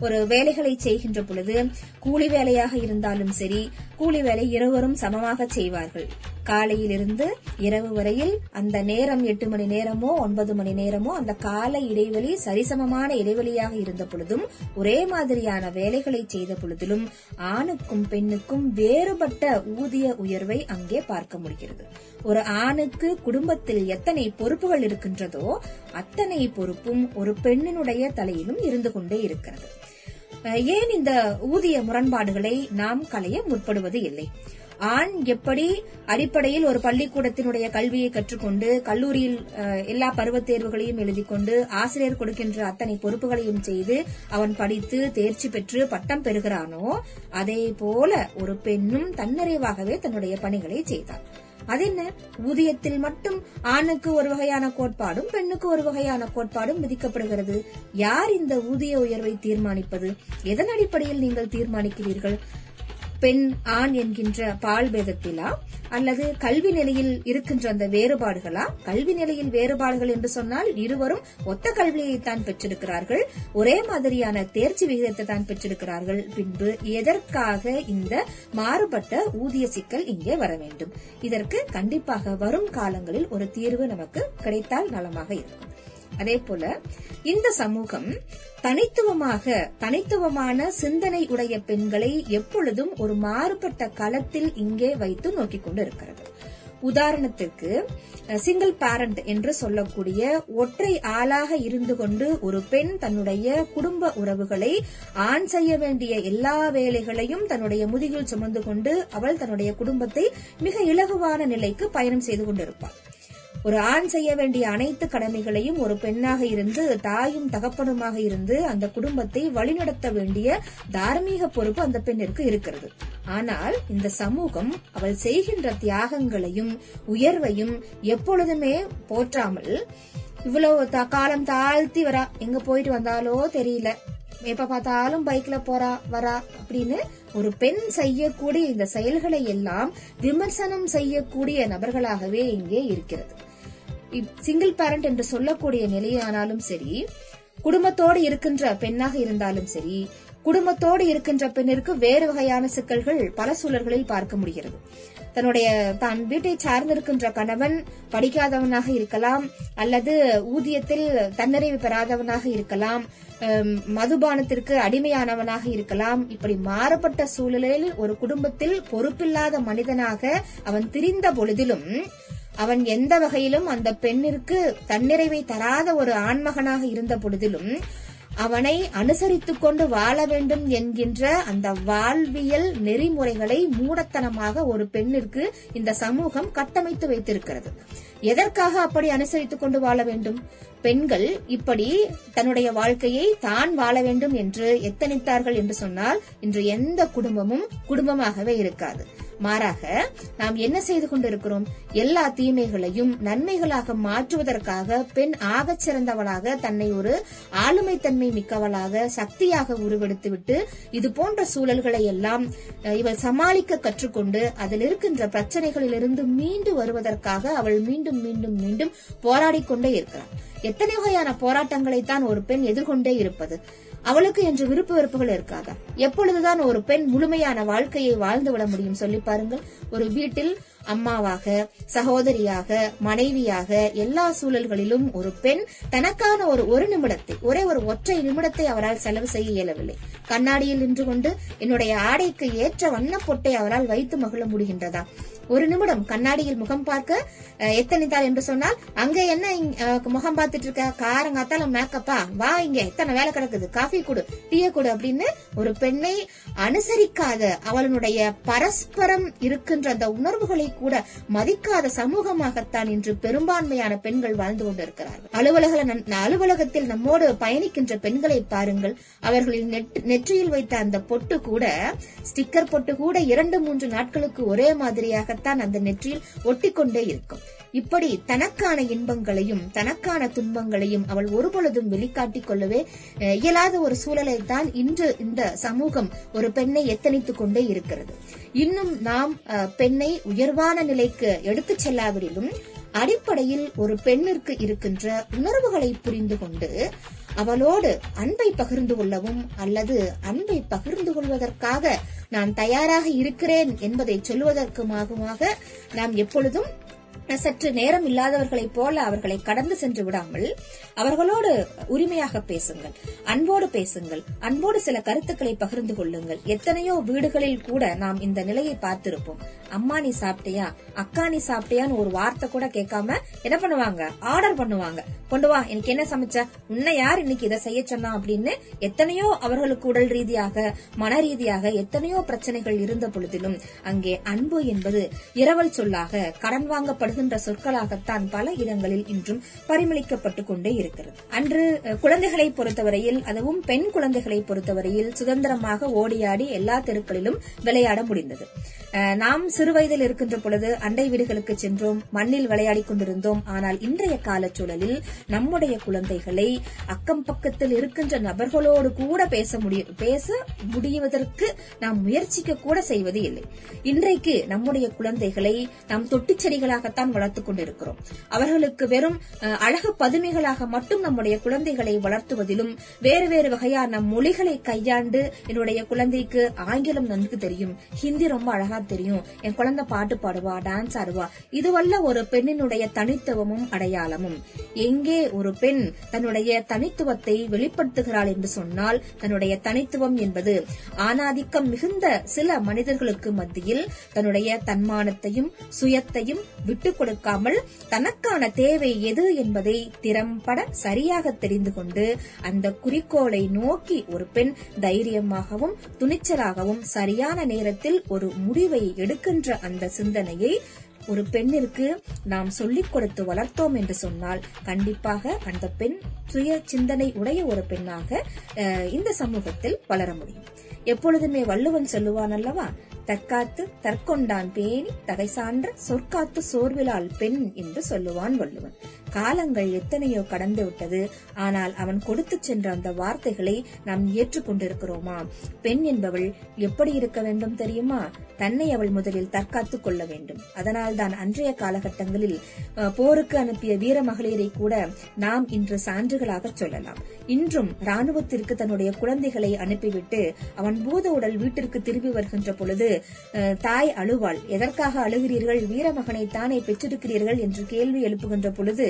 ஒரு வேலைகளை செய்கின்ற பொழுது கூலி வேலையாக இருந்தாலும் சரி கூலி வேலை இருவரும் சமமாக செய்வார்கள். காலையிலிருந்து இரவு வரையில் அந்த நேரம் எட்டு மணி நேரமோ ஒன்பது மணி நேரமோ அந்த கால இடைவெளி சரிசமமான இடைவெளியாக இருந்த பொழுதும் ஒரே மாதிரியான வேலைகளை செய்த பொழுதிலும் ஆணுக்கும் பெண்ணுக்கும் வேறுபட்ட ஊதிய உயர்வை அங்கே பார்க்க முடிகிறது. ஒரு ஆணுக்கு குடும்பத்தில் எத்தனை பொறுப்புகள் இருக்கின்றதோ அத்தனை பொறுப்பும் ஒரு பெண்ணினுடைய தலையிலும் இருந்து கொண்டே இருக்கிறது. அஹ் ஏன் இந்த ஊதிய முரண்பாடுகளை நாம் களைய முற்படுவது இல்லை? ஆண் எப்படி அடிப்படையில் ஒரு பள்ளிக்கூடத்தினுடைய கல்வியை கற்றுக்கொண்டு கல்லூரியில் எல்லா பருவத் தேர்வுகளையும் எழுதி கொண்டு ஆசிரியர் கொடுக்கின்ற அத்தனை பொறுப்புகளையும் செய்து அவன் படித்து தேர்ச்சி பெற்று பட்டம் பெறுகிறானோ அதே போல ஒரு பெண்ணும் தன்னிறைவாகவே தன்னுடைய பணிகளை செய்தார் அதென்ன ஊதியத்தில் மட்டும் ஆணுக்கு ஒரு வகையான கோட்பாடும் பெண்ணுக்கு ஒரு வகையான கோட்பாடும் விதிக்கப்படுகிறது. யார் இந்த ஊதிய உயர்வை தீர்மானிப்பது? எதன் அடிப்படையில் நீங்கள் தீர்மானிக்கிறீர்கள்? பெண் ஆண் என்கின்ற பால்பேதத்திலா அல்லது கல்வி நிலையில் இருக்கின்ற அந்த வேறுபாடுகளா? கல்வி நிலையில் வேறுபாடுகள் என்று சொன்னால் இருவரும் ஒத்த கல்வியை தான் பெற்றிருக்கிறார்கள். ஒரே மாதிரியான தேர்ச்சி விகிதத்தை தான் பெற்றிருக்கிறார்கள். பின்பு எதற்காக இந்த மாறுபட்ட ஊதிய சிக்கல் இங்கே வர வேண்டும்? இதற்கு கண்டிப்பாக வரும் காலங்களில் ஒரு தீர்வு நமக்கு கிடைத்தால் நலமாக இருக்கும். அதே போல இந்த சமூகம் தனித்துவமாக தனித்துவமான சிந்தனை உடைய பெண்களை எப்பொழுதும் ஒரு மாறுபட்ட களத்தில் இங்கே வைத்து நோக்கிக் கொண்டு இருக்கிறது உதாரணத்திற்கு சிங்கிள் பேரண்ட் என்று சொல்லக்கூடிய ஒற்றை ஆளாக இருந்து கொண்டு ஒரு பெண் தன்னுடைய குடும்ப உறவுகளை ஆண் செய்ய வேண்டிய எல்லா வேலைகளையும் தன்னுடைய முதுகில் சுமந்து கொண்டு அவள் தன்னுடைய குடும்பத்தை மிக இலகுவான நிலைக்கு பயணம் செய்து கொண்டிருப்பாள். ஒரு ஆண் செய்ய வேண்டிய அனைத்து கடமைகளையும் ஒரு பெண்ணாக இருந்து தாயும் தகப்பனுமாக இருந்து அந்த குடும்பத்தை வழிநடத்த வேண்டிய தார்மீக பொறுப்பு அந்த பெண்ணிற்கு இருக்கிறது. ஆனால் இந்த சமூகம் அவள் செய்கின்ற தியாகங்களையும் உயர்வையும் எப்பொழுதுமே போற்றாமல் இவ்வளவு த- காலம் தாழ்த்தி வரா. எங்க போயிட்டு வந்தாலோ தெரியல. எப்ப பார்த்தாலும் பைக்ல போறா வரா அப்படின்னு ஒரு பெண் செய்யக்கூடிய இந்த செயல்களை எல்லாம் விமர்சனம் செய்யக்கூடிய நபர்களாகவே இங்கே இருக்கிறது. சிங்கிள் பேரண்ட் என்று சொல்லக்கூடிய நிலையானாலும் சரி குடும்பத்தோடு இருக்கின்ற பெண்ணாக இருந்தாலும் சரி குடும்பத்தோடு இருக்கின்ற பெண்ணிற்கு வேறு வகையான சிக்கல்கள் பல சூழல்களில் பார்க்க முடிகிறது. தன்னுடைய தான் வீட்டை சார்ந்திருக்கின்ற கணவன் படிக்காதவனாக இருக்கலாம் அல்லது ஊதியத்தில் தன்னிறைவு பெறாதவனாக இருக்கலாம் மதுபானத்திற்கு அடிமையானவனாக இருக்கலாம். இப்படி மாறுபட்ட சூழலில் ஒரு குடும்பத்தில் பொறுப்பில்லாத மனிதனாக அவன் திரிந்த பொழுதிலும் அவன் எந்த வகையிலும் அந்த பெண்ணிற்கு தன்னிறைவை தராத ஒரு ஆண்மகனாக இருந்த பொழுதிலும் அவனை அனுசரித்துக் கொண்டு வாழ வேண்டும் என்கின்ற அந்த வாழ்வியல் நெறிமுறைகளை மூடத்தனமாக ஒரு பெண்ணிற்கு இந்த சமூகம் கட்டமைத்து வைத்திருக்கிறது. எதற்காக அப்படி அனுசரித்துக் கொண்டு வாழ வேண்டும்? பெண்கள் இப்படி தன்னுடைய வாழ்க்கையை தான் வாழ வேண்டும் என்று எத்தனித்தார்கள் என்று சொன்னால் இன்று எந்த குடும்பமும் குடும்பமாகவே இருக்காது. மாறாக நாம் என்ன செய்து கொண்டிருக்கிறோம்? எல்லா தீமைகளையும் நன்மைகளாக மாற்றுவதற்காக பெண் ஆகச் சிறந்தவளாக தன்னை ஒரு ஆளுமை தன்மை மிக்கவளாக சக்தியாக உருவெடுத்துவிட்டு இது போன்ற சூழல்களை எல்லாம் அஹ், இவள் சமாளிக்க கற்றுக்கொண்டு அதில் இருக்கின்ற பிரச்சனைகளிலிருந்து மீண்டு வருவதற்காக அவள் மீண்டும் மீண்டும் மீண்டும் போராடிக்கொண்டே இருக்கிறாள். எத்தனை வகையான போராட்டங்களை தான் ஒரு பெண் எதிர்கொண்டே இருப்பது? அவளுக்கு என்று விருப்ப வெறுப்புகள் இருக்காதா. எப்பொழுதுதான் ஒரு பெண் முழுமையான வாழ்க்கையை வாழ்ந்து விட முடியும் சொல்லி பாருங்கள். ஒரு வீட்டில் அம்மாவாக சகோதரியாக மனைவியாக எல்லா சூழல்களிலும் ஒரு பெண் தனக்கான ஒரு ஒரு நிமிடத்தை ஒரே ஒரு ஒற்றை நிமிடத்தை அவரால் செலவு செய்ய இயலவில்லை. கண்ணாடியில் நின்று கொண்டு என்னுடைய ஆடைக்கு ஏற்ற வண்ணப் பொட்டை அவரால் வைத்து மகிழ முடிகின்றதா? ஒரு நிமிடம் கண்ணாடியில் முகம் பார்க்க எத்தனைத்தாள் என்று சொன்னால் அங்க என்ன முகம் பார்த்துட்டு இருக்க காரங்காத்தால மேக்கப்பா வா இங்க எத்தனை வேலை கிடக்குது? காஃபி கொடு டீய கொடு அப்படின்னு ஒரு பெண்ணை அனுசரிக்காத அவளுடைய பரஸ்பரம் இருக்கின்ற அந்த உணர்வுகளை கூட மதிக்காத சமூகமாகத்தான் இன்று பெரும்பான்மையான பெண்கள் வாழ்ந்து கொண்டிருக்கிறார்கள். அலுவலக அலுவலகத்தில் நம்மோடு பயணிக்கின்ற பெண்களை பாருங்கள். அவர்களின் நெட்- நெற்றியில் வைத்த அந்த பொட்டு கூட ஸ்டிக்கர் பொட்டு கூட இரண்டு மூன்று நாட்களுக்கு ஒரே மாதிரியாக மாதிரியாகத்தான் அந்த நெற்றியில் ஒட்டிக்கொண்டே இருக்கும். இப்படி தனக்கான இன்பங்களையும் தனக்கான துன்பங்களையும் அவள் ஒருபொழுதும் வெளிக்காட்டிக் கொள்ளவே இயலாத ஒரு சூழலை தான் இன்று இந்த சமூகம் ஒரு பெண்ணை எத்தனித்துக் கொண்டே இருக்கிறது. இன்னும் நாம் பெண்ணை உயர்வான நிலைக்கு எடுத்துச் செல்லாவிடிலும் அடிப்படையில் ஒரு பெண்ணிற்கு இருக்கின்ற உணர்வுகளை புரிந்து கொண்டு அவளோடு அன்பை பகிர்ந்து கொள்ளவும் அல்லது அன்பை பகிர்ந்து கொள்வதற்காக நான் தயாராக இருக்கிறேன் என்பதை சொல்வதற்குமாகமாக நாம் எப்பொழுதும் சற்று நேரம் இல்லாதவர்களைப் போல அவர்களை கடந்து சென்று விடாமல் அவர்களோடு உரிமையாக பேசுங்கள் அன்போடு பேசுங்கள் அன்போடு சில கருத்துக்களை பகிர்ந்து கொள்ளுங்கள். எத்தனையோ வீடுகளில் கூட நாம் இந்த நிலையை பார்த்திருப்போம். அம்மா நீ சாப்பிட்டியா? அக்கா நீ சாப்பிட்டியான்னு ஒரு வார்த்தை கூட கேட்காம என்ன பண்ணுவாங்க? ஆர்டர் பண்ணுவாங்க. கொண்டு வா எனக்கு என்ன சமைச்ச? உன்னை யார் இன்னைக்கு இதை செய்ய சொன்னா அப்படின்னு எத்தனையோ அவர்களுக்கு உடல் ரீதியாக மன ரீதியாக எத்தனையோ பிரச்சனைகள் இருந்த பொழுதிலும் அங்கே அன்பு என்பது இரவல் சொல்லாக கடன் வாங்கப்படுகிற வாங்கப்படுகின்ற சொற்களாகத்தான் பல இடங்களில் இன்றும் பரிமளிக்கப்பட்டுக் கொண்டே இருக்கிறது. அன்று குழந்தைகளை பொறுத்தவரையில் அதுவும் பெண் குழந்தைகளை பொறுத்தவரையில் சுதந்திரமாக ஓடியாடி எல்லா தெருக்களிலும் விளையாட முடிந்தது. நாம் சிறுவயதில் இருக்கின்ற பொழுது அண்டை வீடுகளுக்கு சென்றோம் மண்ணில் விளையாடிக் கொண்டிருந்தோம். ஆனால் இன்றைய காலச்சூழலில் நம்முடைய குழந்தைகளை அக்கம் பக்கத்தில் இருக்கின்ற நபர்களோடு கூட பேச முடியும் பேச முடிவதற்கு நாம் முயற்சிக்க கூட செய்வது இல்லை இன்றைக்கு நம்முடைய குழந்தைகளை நாம் தொட்டிச் செடிகளாகத்தான் தான் வளர்த்துக் கொண்டிருக்கிறோம். அவர்களுக்கு வெறும் அழகு பதுமைகளாக மட்டும் நம்முடைய குழந்தைகளை வளர்த்துவதிலும் வேறு வேறு வகையான மொழிகளை கையாண்டு என்னுடைய குழந்தைக்கு ஆங்கிலம் நன்கு தெரியும் ஹிந்தி ரொம்ப அழகா தெரியும் என் குழந்தை பாட்டு பாடுவா டான்ஸ் ஆடுவா இதுவல்ல ஒரு பெண்ணினுடைய தனித்துவமும் அடையாளமும். எங்கே ஒரு பெண் தன்னுடைய தனித்துவத்தை வெளிப்படுத்துகிறாள் என்று சொன்னால் தன்னுடைய தனித்துவம் என்பது ஆணாதிக்கம் மிகுந்த சில மனிதர்களுக்கு மத்தியில் தன்னுடைய தன்மானத்தையும் சுயத்தையும் விட்டு கொடுக்காமல் தனக்கான தேவை எது என்பதை திறம்பட சரியாக தெரிந்து கொண்டு அந்த குறிக்கோளை நோக்கி ஒரு பெண் தைரியமாகவும் துணிச்சலாகவும் சரியான நேரத்தில் ஒரு முடிவை எடுக்கின்ற அந்த சிந்தனையை ஒரு பெண்ணிற்கு நாம் சொல்லிக் கொடுத்து வளர்த்தோம் என்று சொன்னால் கண்டிப்பாக அந்த பெண் சுய சிந்தனை உடைய ஒரு பெண்ணாக இந்த சமூகத்தில் வளர முடியும். எப்பொழுதுமே வள்ளுவன் சொல்லுவான் அல்லவா தற்காத்து தற்கொண்டான் பேணி தகை சான்ற சொற்காத்து சோர்விலால் பெண் என்று சொல்லுவான் வள்ளுவன். காலங்கள் எத்தனையோ கடந்து விட்டது. ஆனால் அவன் கொடுத்து சென்ற அந்த வார்த்தைகளை நாம் ஏற்றுக்கொண்டிருக்கிறோமா பெண் என்பவள் எப்படி இருக்க வேண்டும் தெரியுமா? தன்னை அவள் முதலில் தற்காத்துக் கொள்ள வேண்டும். அதனால் தான் அன்றைய காலகட்டங்களில் அஹ், போருக்கு அனுப்பிய வீர மகளிரை கூட நாம் இன்று சான்றுகளாக சொல்லலாம். இன்றும் ராணுவத்திற்கு தன்னுடைய குழந்தைகளை அனுப்பிவிட்டு அவன் பூத உடல் வீட்டிற்கு திரும்பி வருகின்ற பொழுது தாய் அழுவாள். எதற்காக அழுகிறீர்கள்? வீரமகனை தானே பெற்றிருக்கிறீர்கள் என்று கேள்வி எழுப்புகின்ற பொழுது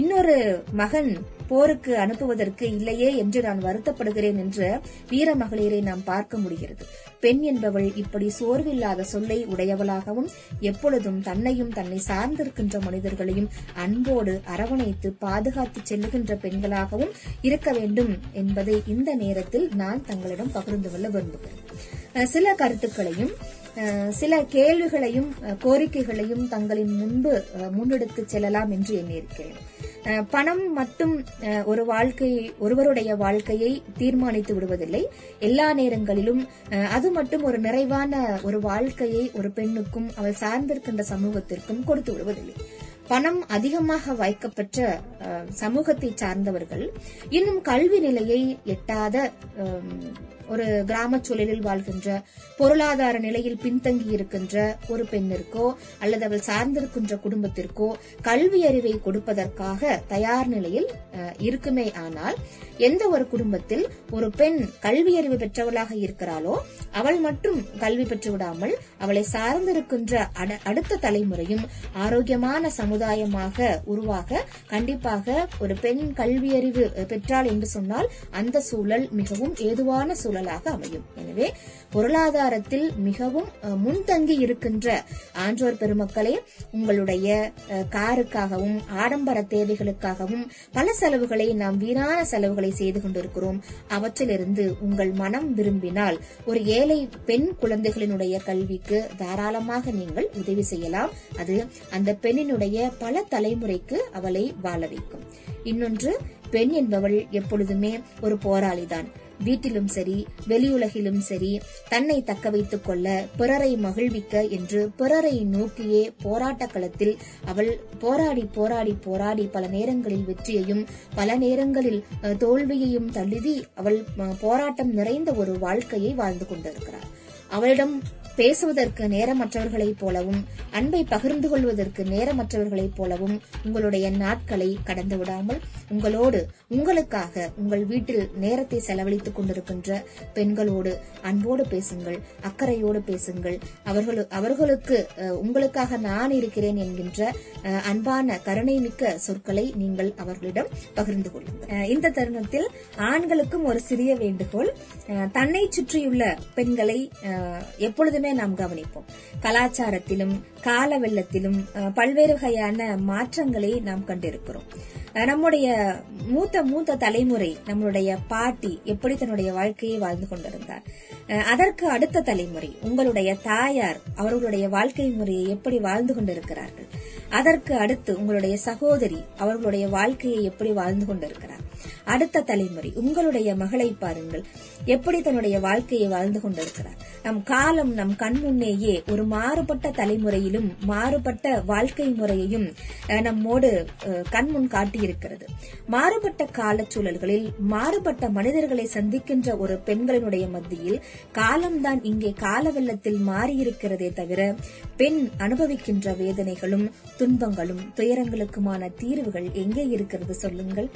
இன்னொரு மகன் போருக்கு அனுப்புவதற்கு இல்லையே என்று நான் வருத்தப்படுகிறேன் என்ற வீர மகளிரை நாம் பார்க்க முடிகிறது. பெண் என்பவள் இப்படி சோர்வில்லாத சொல்லை உடையவளாகவும் எப்பொழுதும் தன்னையும் தன்னை சார்ந்திருக்கின்ற மனிதர்களையும் அன்போடு அரவணைத்து பாதுகாத்து செல்லுகின்ற பெண்களாகவும் இருக்க வேண்டும் என்பதை இந்த நேரத்தில் நான் தங்களிடம் பகிர்ந்து கொள்ள விரும்புகிறேன். சில கருத்துக்களையும் சில கேள்விகளையும் அஹ் கோரிக்கைகளையும் தங்களின் முன்பு அஹ் முன்னெடுத்து செல்லலாம் என்று எண்ணியிருக்கிறேன். பணம் மட்டும் அஹ் ஒரு வாழ்க்கை ஒருவருடைய வாழ்க்கையை தீர்மானித்து விடுவதில்லை. எல்லா நேரங்களிலும் அஹ் அது மட்டும் ஒரு நிறைவான ஒரு வாழ்க்கையை ஒரு பெண்ணுக்கும் அவள் சார்ந்திருக்கின்ற சமூகத்திற்கும் கொடுத்து விடுவதில்லை. பணம் அதிகமாக வைக்கப்பட்ட அஹ், சமூகத்தை சார்ந்தவர்கள் இன்னும் கல்வி நிலையை எட்டாத ஒரு கிராமச் சூழலில் வாழ்கின்ற பொருளாதார நிலையில் பின்தங்கி இருக்கின்ற ஒரு பெண்ணிற்கோ அல்லது அவள் சார்ந்திருக்கின்ற குடும்பத்திற்கோ கல்வி அறிவை கொடுப்பதற்காக தயார் நிலையில் இருக்குமே ஆனால் எந்த ஒரு குடும்பத்தில் ஒரு பெண் கல்வி அறிவு பெற்றவளாக இருக்கிறாளோ அவள் மட்டும் கல்வி பெற்றுவிடாமல் அவளை சார்ந்திருக்கின்ற அடுத்த தலைமுறையும் ஆரோக்கியமான சமுதாயமாக உருவாக கண்டிப்பாக ஒரு பெண் கல்வியறிவு பெற்றாள் என்று சொன்னால் அந்த சூழல் மிகவும் ஏதுவான சூழல் சூழலாக அமையும். எனவே பொருளாதாரத்தில் மிகவும் முன்தங்கி இருக்கின்ற ஆன்றோர் பெருமக்களே உங்களுடைய காருக்காகவும் ஆடம்பர தேவைகளுக்காகவும் பல செலவுகளை நாம் வீணான செலவுகளை செய்து கொண்டிருக்கிறோம். அவற்றிலிருந்து உங்கள் மனம் விரும்பினால் ஒரு ஏழை பெண் குழந்தைகளினுடைய கல்விக்கு தாராளமாக நீங்கள் உதவி செய்யலாம். அது அந்த பெண்ணினுடைய பல தலைமுறைக்கு அவளை வாழ வைக்கும். இன்னொன்று பெண் என்பவள் எப்பொழுதுமே ஒரு போராளிதான். வீட்டிலும் சரி வெளியுலகிலும் சரி தன்னை தக்க வைத்துக் கொள்ள பிறரை மகிழ்விக்க என்று பிறரை நோக்கியே போராட்ட களத்தில் அவள் போராடி போராடி போராடி பல நேரங்களில் வெற்றியையும் பல நேரங்களில் அஹ், தோல்வியையும் தழுவி அவள் போராட்டம் நிறைந்த ஒரு வாழ்க்கையை வாழ்ந்து கொண்டிருக்கிறார் அவளிடம் பேசுவதற்கு நேரமற்றவர்களைப் போலவும் அன்பை பகிர்ந்து கொள்வதற்கு நேரமற்றவர்களைப் போலவும் உங்களுடைய நாட்களை கடந்து விடாமல் உங்களோடு உங்களுக்காக உங்கள் வீட்டில் நேரத்தை செலவழித்துக் கொண்டிருக்கின்ற பெண்களோடு அன்போடு பேசுங்கள் அக்கறையோடு பேசுங்கள். அவர்களு அவர்களுக்கு உங்களுக்காக நான் இருக்கிறேன் என்கின்ற அஹ், அன்பான கருணை மிக்க சொற்களை நீங்கள் அவர்களிடம் பகிர்ந்து கொள்ளுங்கள். அஹ், இந்த தருணத்தில் ஆண்களுக்கும் ஒரு சிறிய வேண்டுகோள் தன்னை சுற்றியுள்ள பெண்களை எப்பொழுதுமே நாம் கவனிப்போம். கலாச்சாரத்திலும் கால வெள்ளத்திலும் அஹ், பல்வேறு வகையான மாற்றங்களை நாம் கண்டிருக்கிறோம். அஹ், நம்முடைய மூத்த மூத்த தலைமுறை நம்மளுடைய பாட்டி எப்படி தன்னுடைய வாழ்க்கையை வாழ்ந்து கொண்டிருந்தார்? அஹ், அதற்கு அடுத்த தலைமுறை உங்களுடைய தாயார் அவர்களுடைய வாழ்க்கை முறையை எப்படி வாழ்ந்து கொண்டிருக்கிறார்கள்? அதற்கு அடுத்து உங்களுடைய சகோதரி அவர்களுடைய வாழ்க்கையை எப்படி வாழ்ந்து கொண்டிருக்கிறார்? அடுத்த தலைமுறை உங்களுடைய மகளை பாருங்கள். எப்படி தன்னுடைய வாழ்க்கையை வாழ்ந்து கொண்டிருக்கிறார்? நம் காலம் நம் கண் முன்னேயே ஒரு மாறுபட்ட தலைமுறையிலும் மாறுபட்ட வாழ்க்கை முறையையும் அஹ், நம்மோடு அஹ், கண்முன் காட்டியிருக்கிறது. மாறுபட்ட காலச்சூழல்களில் மாறுபட்ட மனிதர்களை சந்திக்கின்ற ஒரு பெண்களினுடைய மத்தியில் காலம்தான் இங்கே கால வெள்ளத்தில் மாறியிருக்கிறதே தவிர பெண் அனுபவிக்கின்ற வேதனைகளும் துன்பங்களும் துயரங்களுக்குமான தீர்வுகள் எங்கே இருக்கிறது சொல்லுங்கள்.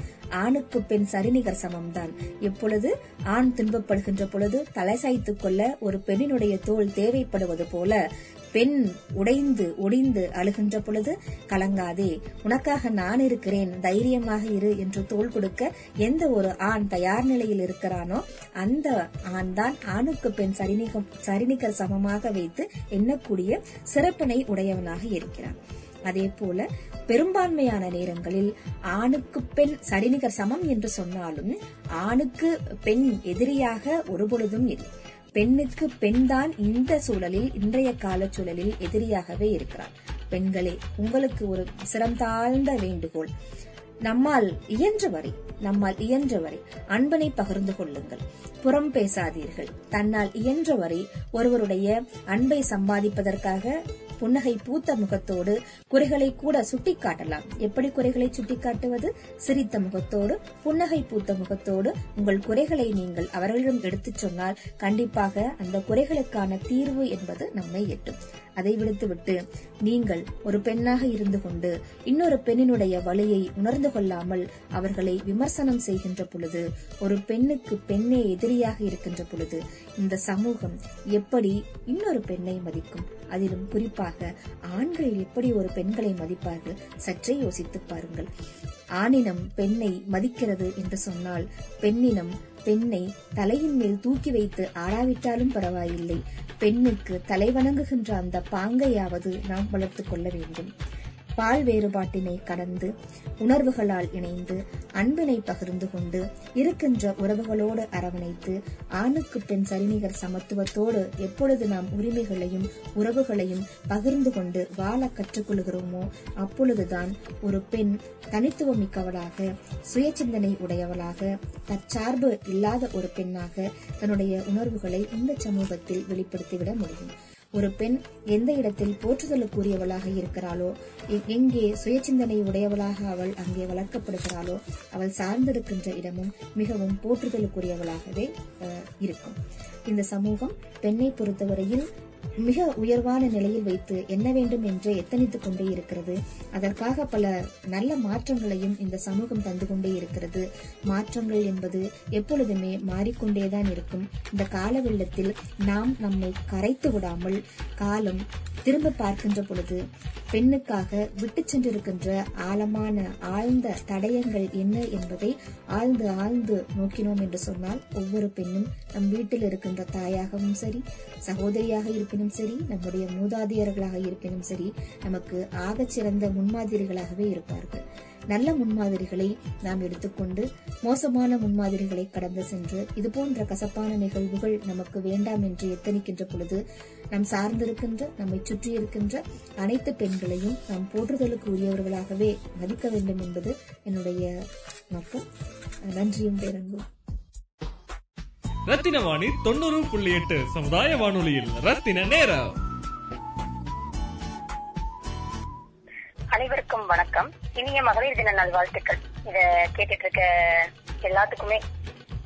ஆணுக்கு பெண் சரிநிகர் சமம்தான். எப்பொழுது ஆண் துன்பப்படுகின்ற பொழுது தலை சாய்த்துக் கொள்ள ஒரு பெண்ணினுடைய தோல் தேவைப்படுவது போல பெண் உடைந்து ஒடிந்து அழுகின்ற பொழுது கலங்காதே. உனக்காக நான் இருக்கிறேன் தைரியமாக இரு என்று தோள் கொடுக்க எந்த ஒரு ஆண் தயார் நிலையில் இருக்கிறானோ அந்த ஆண் தான் ஆணுக்கு பெண் சரிநிகம் சரிநிகர் சமமாக வைத்து எண்ணக்கூடிய சிறப்பினை உடையவனாக இருக்கிறான். அதே போல பெரும்பான்மையான நேரங்களில் ஆணுக்கு பெண் சரிநிகர் சமம் என்று சொன்னாலும் ஆணுக்கு பெண் எதிரியாக ஒருபொழுதும் இல்லை. பெண்ணுக்கு பெண் தான் இந்த சூழலில் இன்றைய கால சூழலில் எதிரியாகவே இருக்கிறார். பெண்களே உங்களுக்கு ஒரு சிரம் தாழ்ந்த வேண்டுகோள். நம்மால் இயன்றவரை நம்மால் இயன்றவரை அன்பனை பகிர்ந்து கொள்ளுங்கள். புறம் பேசாதீர்கள். தன்னால் இயன்றவரை ஒருவருடைய அன்பை சம்பாதிப்பதற்காக புன்னகை பூத்த முகத்தோடு குறைகளை கூட சுட்டிக்காட்டலாம். எப்படி குறைகளை சுட்டிக்காட்டுவது? சிரித்த முகத்தோடு புன்னகை பூத்த முகத்தோடு உங்கள் குறைகளை நீங்கள் அவர்களிடம் எடுத்துச் சொன்னால் கண்டிப்பாக அந்த குறைகளுக்கான தீர்வு என்பது நம்மை எட்டும். அதை விடுத்துவிட்டு நீங்கள் ஒரு பெண்ணாக இருந்து கொண்டு இன்னொரு பெண்ணினுடைய வழியை உணர்ந்து கொள்ளாமல் அவர்களை விமர்சனம் செய்கின்ற பொழுது ஒரு பெண்ணுக்கு பெண்ணே எதிரியாக இருக்கின்ற பொழுது இந்த சமூகம் எப்படி இன்னொரு பெண்ணை மதிக்கும்? அதிலும் குறிப்பாக ஆண்கள் எப்படி ஒரு பெண்களை மதிப்பார்கள்? சற்றே யோசித்து பாருங்கள். ஆணினம் பெண்ணை மதிக்கிறது என்று சொன்னால் பெண்ணினம் பெண்ணை தலையின் மேல் தூக்கி வைத்து ஆடாவிட்டாலும் பரவாயில்லை. பெண்ணுக்கு தலைவணங்குகின்ற அந்த பாங்கையாவது நாம் வளர்த்துக் கொள்ள வேண்டும். பால் வேறுபாட்டினை கடந்து உணர்வுகளால் இணைந்து அன்பினை பகிர்ந்து கொண்டு இருக்கின்ற உறவுகளோடு அரவணைத்து ஆணுக்கு பெண் சரிநிகர் சமத்துவத்தோடு எப்பொழுது நாம் உரிமைகளையும் உறவுகளையும் பகிர்ந்து கொண்டு வாழ கற்றுக்கொள்கிறோமோ அப்பொழுதுதான் ஒரு பெண் தனித்துவம் மிக்கவளாக சுயசிந்தனை உடையவளாக தற்சார்பு இல்லாத ஒரு பெண்ணாக தன்னுடைய உணர்வுகளை இந்த சமூகத்தில் வெளிப்படுத்திவிட முடியும். ஒரு பெண் எந்த இடத்தில் போற்றுதலுக்குரியவளாக இருக்கிறாளோ எ- எங்கே சுயசிந்தனை உடையவளாக அவள் அங்கே வளர்க்கப்படுகிறாளோ அவள் சார்ந்திருக்கின்ற இடமும் மிகவும் போற்றுதலுக்குரியவளாகவே அஹ், இருக்கும். இந்த சமூகம் பெண்ணை பொறுத்தவரையில் மிக உயர்வான நிலையில் வைத்து என்ன வேண்டும் என்று எத்தனித்துக் கொண்டே இருக்கிறது. அதற்காக பல நல்ல மாற்றங்களையும் இந்த சமூகம் தந்து கொண்டே இருக்கிறது. மாற்றங்கள் என்பது எப்பொழுதுமே மாறிக்கொண்டேதான் இருக்கும். இந்த கால வெள்ளத்தில் நாம் நம்மை கரைத்து விடாமல் காலம் திரும்ப பார்க்கின்ற பொழுது பெண்ணுக்காக விட்டு சென்றிருக்கின்ற ஆழமான ஆழ்ந்த தடயங்கள் என்ன என்பதை ஆழ்ந்து ஆழ்ந்து நோக்கினோம் என்று சொன்னால் ஒவ்வொரு பெண்ணும் நம் வீட்டில் இருக்கின்ற தாயாகவும் சரி சகோதரியாக இருப்பினும் சரி நம்முடைய மூதாதையர்களாக இருப்பினும் சரி நமக்கு ஆகச் சிறந்த முன்மாதிரிகளாகவே இருப்பார்கள். நல்ல முன்மாதிரிகளை நாம் எடுத்துக்கொண்டு மோசமான முன்மாதிரிகளை கடந்து சென்று இது போன்ற கசப்பான நிகழ்வுகள் நமக்கு வேண்டாம் என்று எத்தனிக்கின்ற பொழுது நாம் சார்ந்திருக்கின்ற நம்மை சுற்றி இருக்கின்ற அனைத்து பெண்களையும் நாம் போற்றுதலுக்கு உரியவர்களாகவே மதிக்க வேண்டும் என்பது என்னுடைய நோக்கம். நன்றியும் பேரன்பும். ரத்தின வாணி தொண்ணூறு புள்ளி எட்டு. சமுதாய வானொலியில் ரத்தின நேரம். அனைவருக்கும் வணக்கம். இனிய மகளிர் தின நல்வாழ்த்துக்கள். இத கேட்டுட்டு இருக்க எல்லாத்துக்குமே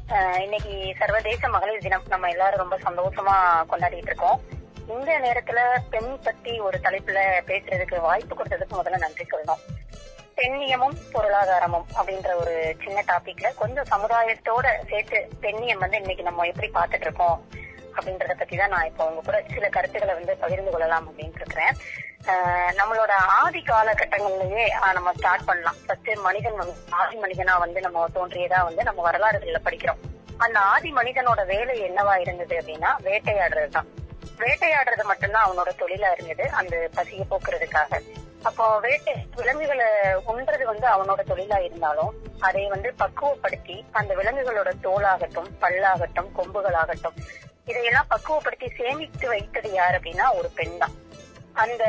அஹ், இன்னைக்கு சர்வதேச மகளிர் தினம். நம்ம எல்லாரும் ரொம்ப சந்தோஷமா கொண்டாடிட்டு இருக்கோம் இந்த நேரத்துல பெண் பத்தி ஒரு தலைப்புல பேசுறதுக்கு வாய்ப்பு கொடுத்ததுக்கு முதல்ல நன்றி சொல்லணும் பெண்ணியமும் பொருளாதாரமும் அப்படின்ற ஒரு சின்ன டாபிக்ல கொஞ்சம் சமுதாயத்தோட சேர்த்து பெண்ணியம் வந்து இன்னைக்கு நம்ம எப்படி பார்த்துட்டு இருக்கோம் அப்படின்றத பத்தி தான் நான் இப்போ உங்க கூட சில கருத்துக்களை வந்து பகிர்ந்து கொள்ளலாம் அப்படின்னு இருக்கிறேன். ஆஹ் நம்மளோட ஆதி காலகட்டங்கள்லயே ஆஹ் நம்ம ஸ்டார்ட் பண்ணலாம். ஃபர்ஸ்ட் மனிதன் வந்து ஆதி மனிதனா வந்து நம்ம தோன்றியதா வந்து நம்ம வரலாறுகள்ல படிக்கிறோம். அந்த ஆதி மனிதனோட வேலை என்னவா இருந்தது அப்படின்னா வேட்டையாடுறது தான் வேட்டையாடுறது மட்டும்தான் அவனோட தொழிலா இருந்தது அந்த பசியை போக்குறதுக்காக. அப்போ வேட்டை விலங்குகளை உண்றது வந்து அவனோட தொழிலா இருந்தாலும் அதை வந்து பக்குவப்படுத்தி அந்த விலங்குகளோட தோலாகட்டும் பல்லாகட்டும் கொம்புகளாகட்டும் இதையெல்லாம் பக்குவப்படுத்தி சேமித்து வைத்தது யார் அப்படின்னா ஒரு பெண் தான் அந்த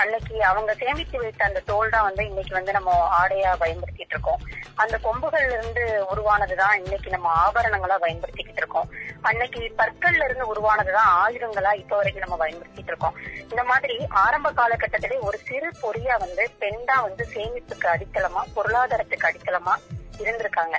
அன்னைக்கு அவங்க சேமித்து வைத்த அந்த தோல் தான் வந்து இன்னைக்கு வந்து நம்ம ஆடையா பயன்படுத்திட்டு இருக்கோம். அந்த கொம்புகள்ல இருந்து உருவானதுதான் இன்னைக்கு நம்ம ஆபரணங்களா பயன்படுத்திக்கிட்டு இருக்கோம். அன்னைக்கு பற்கள்ல இருந்து உருவானதுதான் ஆயுதங்களா இப்ப வரைக்கும் நம்ம பயன்படுத்திட்டு இருக்கோம். இந்த மாதிரி ஆரம்ப காலகட்டத்திலே ஒரு சிறு பொறியா வந்து பெண் தான் வந்து சேமிப்புக்கு அடித்தளமா பொருளாதாரத்துக்கு அடித்தளமா இருந்திருக்காங்க.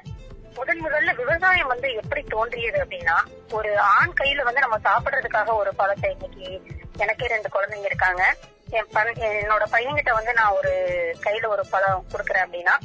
முதன் முதல்ல விவசாயம் வந்து எப்படி தோன்றியது அப்படின்னா ஒரு ஆண் கையில வந்து நம்ம சாப்பிடுறதுக்காக ஒரு பழத்தை இன்னைக்கு எனக்கே ரெண்டு குழந்தைங்க இருக்காங்க. என் என்னோட பையன்கிட்ட வந்து நான் ஒரு கையில ஒரு பழம் கொடுக்குறேன் அப்படின்னா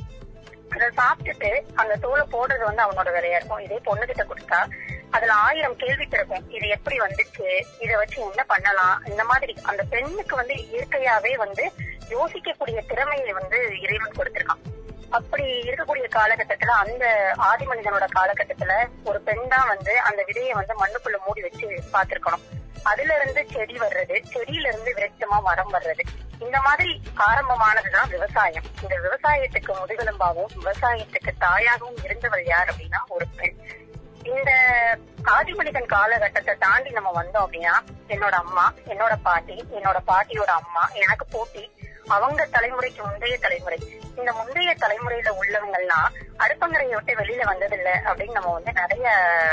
அதை சாப்பிட்டுட்டு அந்த தோலை போடுறது வந்து அவனோட வேலையா இருக்கும். இதே பொண்ணுகிட்ட கொடுத்தா அதுல ஆயிரம் கேள்வி பிறக்கும் இது எப்படி வந்துச்சு? இதை வச்சு என்ன பண்ணலாம்? இந்த மாதிரி அந்த பெண்ணுக்கு வந்து இயற்கையாவே வந்து யோசிக்கக்கூடிய திறமையை வந்து இறைவன் கொடுத்திருக்கான். அப்படி இருக்கக்கூடிய காலகட்டத்துல அந்த ஆதி மனிதனோட காலகட்டத்துல ஒரு பெண் தான் வந்து அந்த விதையை வந்து மண்ணுக்குள்ள மூடி வச்சு பார்த்திருக்கணும். அதுல இருந்து செடி வர்றது செடியில இருந்து விரட்சமா மரம் வர்றது. இந்த மாதிரி ஆரம்பமானதுதான் விவசாயம். இந்த விவசாயத்துக்கு முதுகெலும்பாகவும் விவசாயத்துக்கு தாயாகவும் இருந்தவர் யார் அப்படின்னா ஒரு பெண். இந்த ஆதிமனிதன் காலகட்டத்தை தாண்டி நம்ம வந்தோம் அப்படின்னா என்னோட அம்மா என்னோட பாட்டி என்னோட பாட்டியோட அம்மா எனக்கு போட்டி அவங்க தலைமுறைக்கு முந்தைய தலைமுறை. இந்த முந்தைய தலைமுறையில உள்ளவங்கெல்லாம் அடுப்பங்கரையை விட்டு வெளியில வந்ததில்லை அப்படின்னு நம்ம வந்து நிறைய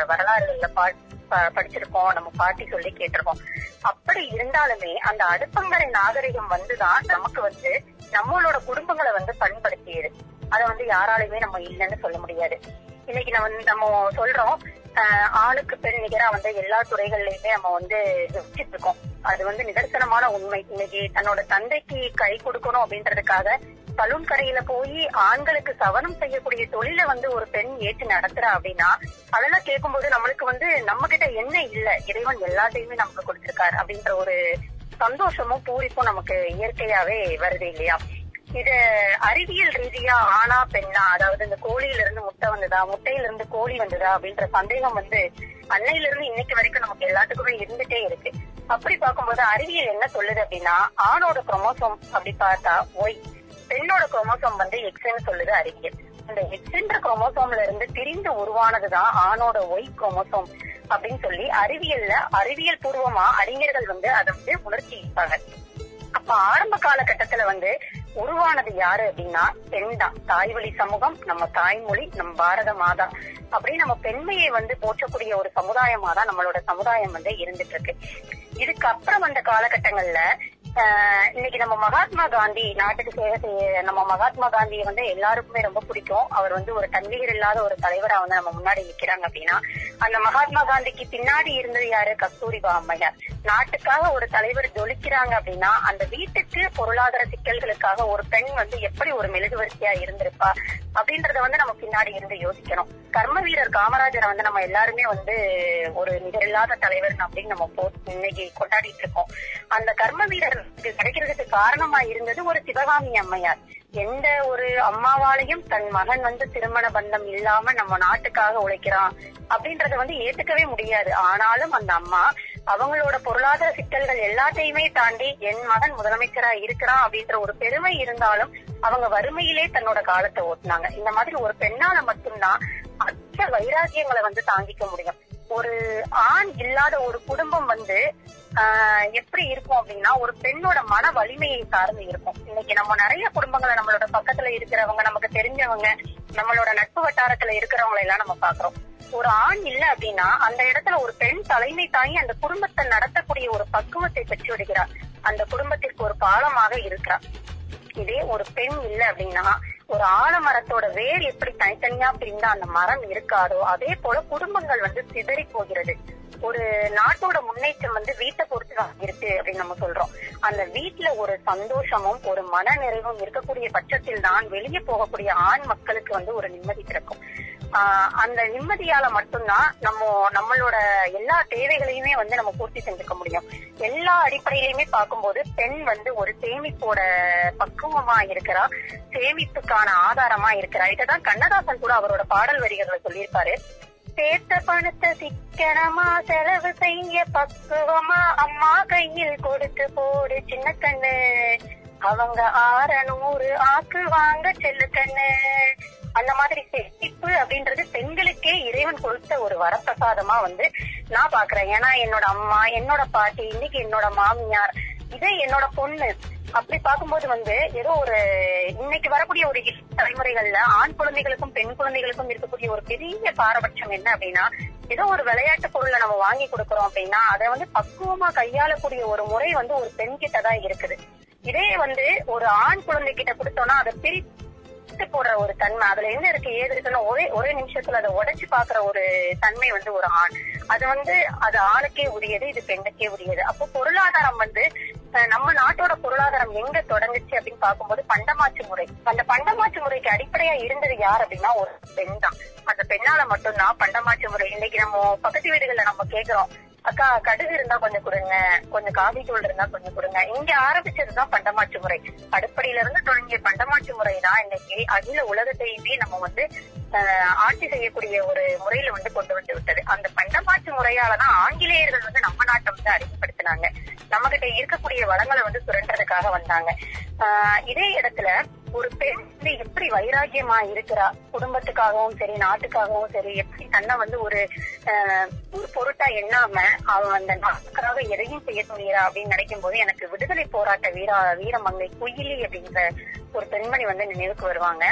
வரலாறுகள்ல பா ப- படிச்சிருக்கோம் நம்ம பாட்டி சொல்லி கேட்டிருக்கோம். அப்படி இருந்தாலுமே அந்த அடுப்பங்கரை நாகரிகம் வந்துதான் நமக்கு வந்து நம்மளோட குடும்பங்களை வந்து பண்படுத்தியது. அதை வந்து யாராலையுமே நம்ம இல்லைன்னு சொல்ல முடியாது. இன்னைக்கு நம்ம நம்ம சொல்றோம். ஆஹ் ஆணுக்கு பெண் நிகரா வந்து எல்லா துறைகள்லயுமே நம்ம வந்து வச்சிட்டு இருக்கோம் அது வந்து நிதர்சனமான உண்மை. இன்னைக்கு தன்னோட தந்தைக்கு கை கொடுக்கணும் அப்படின்றதுக்காக சலூன் கடையில போய் ஆண்களுக்கு சவனம் செய்யக்கூடிய தொழிலை வந்து ஒரு பெண் ஏற்று நடத்துறா அப்படின்னா அதெல்லாம் கேட்கும்போது நம்மளுக்கு வந்து நம்ம கிட்ட என்ன இல்ல? இறைவன் எல்லாத்தையுமே நமக்கு கொடுத்திருக்காரு அப்படின்ற ஒரு சந்தோஷமும் பூரிப்பும் நமக்கு இயற்கையாவே வருது இல்லையா? இது அறிவியல் ரீதியா ஆணா பெண்ணா? அதாவது இந்த கோழியில இருந்து முட்டை வந்ததா? முட்டையில இருந்து கோழி வந்ததா? அப்படின்ற சந்தேகம் வந்து அன்னையில இருந்து இன்னைக்கு வரைக்கும் நமக்கு எல்லாத்துக்குமே இருந்துட்டே இருக்கு. அப்படி பார்க்கும்போது அறிவியல் என்ன சொல்லுது அப்படின்னா ஆணோட குரோமோசோம் அப்படி பார்த்தா ஒய் பெண்ணோட குரோமோசோம் வந்து எக்ஸ்ன்னு சொல்லுது அறிவியல். அந்த எக்ஸ்ன்ற குரோமோசோம்ல இருந்து பிரிந்து உருவானதுதான் ஆணோட ஒய் குரோமோசோம் அப்படின்னு சொல்லி அறிவியல்ல அறிவியல் பூர்வமா அறிஞர்கள் வந்து அதை வந்து உணர்ச்சி இருப்பாங்க. அப்ப ஆரம்ப காலகட்டத்துல வந்து உருவானது யாரு அப்படின்னா பெண் தான். தாய்வழி சமூகம் நம்ம தாய்மொழி நம்ம பாரத மாதா அப்படி நம்ம பெண்மையை வந்து போற்றக்கூடிய ஒரு சமுதாயமா தான் நம்மளோட சமுதாயம் வந்து இருந்துட்டு இருக்கு. இதுக்கு அப்புறம் வந்த காலகட்டங்கள்ல இன்னைக்கு நம்ம மகாத்மா காந்தி நாட்டுக்கு சேவை செய்ய நம்ம மகாத்மா காந்தியை வந்து எல்லாருக்குமே ரொம்ப பிடிக்கும். அவர் வந்து ஒரு தன்னிகர் இல்லாத ஒரு தலைவரா வந்து நம்ம முன்னாடி நிக்கிறாங்க அப்படின்னா அந்த மகாத்மா காந்திக்கு பின்னாடி இருந்தது யாரு? கஸ்தூரிபா அம்மையார். நாட்டுக்காக ஒரு தலைவர் ஜொலிக்கிறாங்க அப்படின்னா அந்த வீட்டுக்கு பொருளாதார சிக்கல்களுக்காக ஒரு பெண் வந்து எப்படி ஒரு மெழுகுவரிசையா இருந்திருப்பா அப்படின்றத வந்து நம்ம பின்னாடி இருந்து யோசிக்கணும். கர்ம வீரர் காமராஜரை வந்து நம்ம எல்லாருமே வந்து ஒரு நிகரில்லாத தலைவர் அப்படின்னு நம்ம போ- இன்னைக்கு கொண்டாடிட்டு இருக்கோம். அந்த கர்ம வீரர் கிடைக்கிறதுக்கு காரணமா இருந்தது ஒரு சிவகாமி அம்மையார். எந்த ஒரு அம்மாவாலையும் தன் மகன் வந்து திருமண பந்தம் இல்லாம நம்ம நாட்டுக்காக உழைக்கிறான் அப்படின்றத வந்து ஏத்துக்கவே முடியாது. ஆனாலும் அந்த அம்மா அவங்களோட பொருளாதார சிக்கல்கள் எல்லாத்தையுமே தாண்டி என் மகன் முதலமைச்சரா இருக்கிறான் அப்படின்ற ஒரு பெருமை இருந்தாலும் அவங்க வறுமையிலே தன்னோட காலத்தை ஓட்டுனாங்க. இந்த மாதிரி ஒரு பெண்ணால மட்டும்தான் அச்ச வைராக்கியங்களை வந்து தாங்கிக்க முடியும். ஒரு ஆண் இல்லாத ஒரு குடும்பம் வந்து எப்படி இருக்கும் அப்படின்னா ஒரு பெண்ணோட மன வலிமையை சார்ந்து இருக்கும். இன்னைக்கு நம்ம நிறைய குடும்பங்களை நம்மளோட பக்கத்துல இருக்கிறவங்க நமக்கு தெரிஞ்சவங்க நம்மளோட நட்பு வட்டாரத்துல இருக்கிறவங்களை எல்லாம் நம்ம பாக்குறோம் ஒரு ஆண் இல்ல அப்படின்னா அந்த இடத்துல ஒரு பெண் தலைமை தாங்கி அந்த குடும்பத்தை நடத்தக்கூடிய ஒரு பக்குவத்தை பெற்று விடுகிறார். அந்த குடும்பத்திற்கு ஒரு பாலமாக இருக்கிறார். இதே ஒரு பெண் இல்ல அப்படின்னா ஒரு ஆலமரத்தோட வேர் எப்படி தனித்தனியா பிரிந்தா அந்த மரம் இருக்காதோ அதே போல குடும்பங்கள் வந்து சிதறி போகிறது. ஒரு நாட்டோட முன்னேற்றம் வந்து வீட்டை பொறுத்து இருக்கு அப்படின்னு நம்ம சொல்றோம். அந்த வீட்டுல ஒரு சந்தோஷமும் ஒரு மன நிறைவும் இருக்கக்கூடிய பட்சத்தில் தான் வெளியே போகக்கூடிய ஆண் மக்களுக்கு வந்து ஒரு நிம்மதி கிடைக்கும். ஆஹ் அந்த நிம்மதியால மட்டும்தான் நம்ம நம்மளோட எல்லா தேவைகளையுமே வந்து நம்ம பூர்த்தி செஞ்சுக்க முடியும். எல்லா அடிப்படையிலுமே பார்க்கும்போது பெண் வந்து ஒரு சேமிப்போட பக்குவமா இருக்கிறா சேமிப்புக்கான ஆதாரமா இருக்கிறா. இதான் கண்ணதாசன் கூட அவரோட பாடல் வரிகளை சொல்லியிருப்பாரு. சேர்த்த பணத்தை சிக்கனமா செலவு செய்ய பக்குவமா அம்மா கையில் கொடுத்து போடு சின்ன கண்ணு. அவங்க ஆற நூறு ஆக்கு வாங்க செல்லு கண்ணு. அந்த மாதிரி செட்டிப்பு அப்படின்றது பெண்களுக்கே இறைவன் கொடுத்த ஒரு வரப்பிரசாதமா வந்து நான் பாக்குறேன் ஏன்னா என்னோட அம்மா என்னோட பாட்டி இன்னைக்கு என்னோட மாமியார் இதே என்னோட பொண்ணு. அப்படி பார்க்கும்போது வந்து ஏதோ ஒரு இன்னைக்கு வரக்கூடிய ஒரு தலைமுறைகள்ல ஆண் குழந்தைகளுக்கும் பெண் குழந்தைகளுக்கும் இருக்கக்கூடிய ஒரு பெரிய பாரபட்சம் என்ன அப்படின்னா ஏதோ ஒரு விளையாட்டு பொருளை நம்ம வாங்கி கொடுக்கறோம் அப்படின்னா அதை வந்து பக்குவமா கையாளக்கூடிய ஒரு முறை வந்து ஒரு பெண் கிட்ட தான் இருக்குது. இதே வந்து ஒரு ஆண் குழந்தை கிட்ட கொடுத்தோம்னா அதை பிரித்து போடுற ஒரு தன்மை அதுல என்ன இருக்கு ஏது இருக்குன்னா ஒரே ஒரே நிமிஷத்துல அதை உடைச்சு பாக்குற ஒரு தன்மை வந்து ஒரு ஆண். அது வந்து அது ஆணுக்கே உரியது இது பெண்ணுக்கே உரியது. அப்போ பொருளாதாரம் வந்து நம்ம நாட்டோட பொருளாதாரம் எங்க தொடங்குச்சு அப்படின்னு பார்க்கும்போது பண்டமாச்சு முறை. அந்த பண்டமாச்சு முறைக்கு அடிப்படையா இருந்தது யார் அப்படின்னா ஒரு பெண் தான். அந்த பெண்ணால மட்டும்தான் பண்டமாச்சு முறை. இன்னைக்கு நம்ம பக்கத்து வீடுகள்ல நம்ம கேக்குறோம். அக்கா கடுகு இருந்தா கொஞ்சம் கொடுங்க. கொஞ்சம் காபி தூள் இருந்தா கொஞ்சம் கொடுங்க. இங்க ஆரம்பிச்சதுதான் பண்டமாற்று முறை. அடுப்படையில இருந்து தொடங்கிய பண்டமாற்று முறை தான் இன்னைக்கு அகில உலகத்தையுமே நம்ம வந்து ஆஹ், ஆட்சி செய்யக்கூடிய ஒரு முறையில வந்து கொண்டு வந்து விட்டது. அந்த பண்டமாற்று முறையாலதான் ஆங்கிலேயர்கள் வந்து நம்ம நாட்டை வந்து அறிமுகப்படுத்தினாங்க நம்ம கிட்ட இருக்கக்கூடிய வளங்களை வந்து சுரண்டறதுக்காக வந்தாங்க. ஆஹ், இதே இடத்துல ஒரு பெண் வந்து எப்படி வைராக்கியமா இருக்கிறா? குடும்பத்துக்காகவும் சரி நாட்டுக்காகவும் சரி எப்படி தன்னை வந்து ஒரு ஆஹ், ஒரு பொருட்டா எண்ணாம அவன் அந்த நாட்டுக்காக எதையும் செய்ய துணியறா அப்படின்னு நினைக்கும் போது எனக்கு விடுதலை போராட்ட வீரா வீரமங்கை குயிலி அப்படின்ற ஒரு பெண்மணி வந்து நினைவுக்கு வருவாங்க.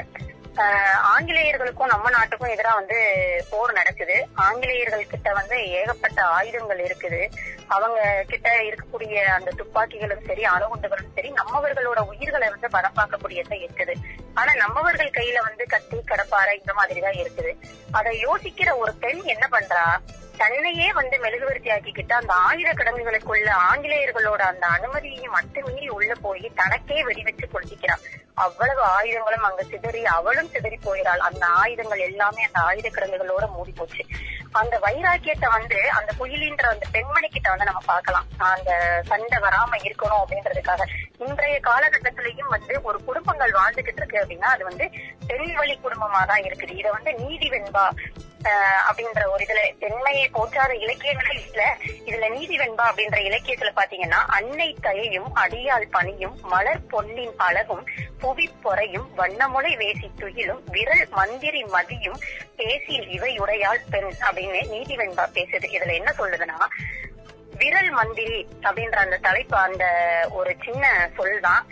ஆஹ், ஆங்கிலேயர்களுக்கும் நம்ம நாட்டுக்கும் எதிராக வந்து போர் நடக்குது. ஆங்கிலேயர்கள் கிட்ட வந்து ஏகப்பட்ட ஆயுதங்கள் இருக்குது. அவங்க கிட்ட இருக்கக்கூடிய அந்த துப்பாக்கிகளும் சரி அணுகுண்டுகளும் சரி நம்மவர்களோட உயிர்களை வந்து பலம் பார்க்கக்கூடியதா இருக்குது. ஆனா நம்மவர்கள் கையில வந்து கத்தி கடப்பாறை இந்த மாதிரி தான் இருக்குது. அதை யோசிக்கிற ஒரு பெண் என்ன பண்றா? தன்னையே வந்து மெழுகுவர்த்தி ஆக்கிக்கிட்டு அந்த ஆயுதக்கிடங்குகளுக்குள்ள ஆங்கிலேயர்களோட அந்த அனுமதியையும் மட்டுமீறி உள்ள போய் தனக்கே வெடி வச்சு கொளுத்திக்கிறான் அவ்வளவு ஆயுதங்களும் அங்க சிதறி அவளும் சிதறி போயிறாள் அந்த ஆயுதங்கள் எல்லாமே அந்த ஆயுத கிடங்குகளோட மூடி போச்சு அந்த வைராக்கியத்தை வந்து அந்த குயிலின்ற அந்த பெண்மணி கிட்ட வந்து நம்ம பார்க்கலாம். அந்த சண்டை வராம இருக்கணும் அப்படின்றதுக்காக. இன்றைய காலகட்டத்திலையும் வந்து ஒரு குடும்பங்கள் வாழ்ந்துகிட்டு இருக்கு அப்படின்னா அது வந்து பெண் வழி குடும்பமா தான் இருக்குது. இதை வந்து நீதி வெண்பா அப்படின்ற ஒரு இதுல பெண்மையை போற்றாத இலக்கியங்களே இல்ல. இதுல நீதி வெண்பா அப்படின்ற இலக்கியத்துல பாத்தீங்கன்னா அன்னை தயையும் அடியாள் பணியும் மலர் பொன்னின் அழகும் புவி பொறையும் வண்ணமுலை வேசி துயிலும் விரல் மந்திரி மதியும் பேசில் இவையுடையாள் பெண் அப்படின்னு நீதி வெண்பா பேசுது. இதுல என்ன சொல்லுதுன்னா விரல் மந்திரி அப்படின்ற அந்த தலைப்பு அந்த ஒரு சின்ன சொல் தான்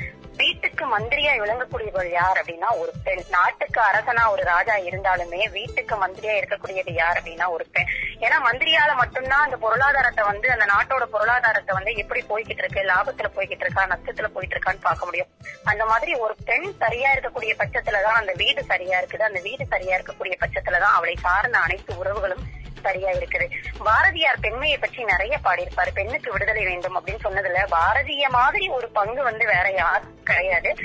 வீட்டுக்கு மந்திரியா விளங்கக்கூடியவள் யார் அப்படின்னா ஒரு பெண். நாட்டுக்கு அரசனா ஒரு ராஜா இருந்தாலுமே வீட்டுக்கு மந்திரியா இருக்கக்கூடியது யார் அப்படின்னா ஒரு பெண். ஏன்னா மந்திரியால மட்டும்தான் அந்த பொருளாதாரத்தை வந்து அந்த நாட்டோட பொருளாதாரத்தை வந்து எப்படி போய்கிட்டு இருக்கு லாபத்துல போய்கிட்டு இருக்கா நஷ்டத்துல போயிட்டு இருக்கான்னு பார்க்க முடியும். அந்த மாதிரி ஒரு பெண் சரியா இருக்கக்கூடிய பட்சத்துலதான் அந்த வீடு சரியா இருக்குது. அந்த வீடு சரியா இருக்கக்கூடிய பட்சத்துலதான் அவளை சார்ந்த அனைத்து உறவுகளும் சரியா இருக்குது பாரதியார் பெண்மையை பற்றி நிறைய பாடியிருப்பாரு. பெண்ணுக்கு விடுதலை வேண்டும் அப்படின்னு சொன்னதுல பாரதிய மாதிரி ஒரு பங்கு வந்து வேற யாரும் கிடையாது.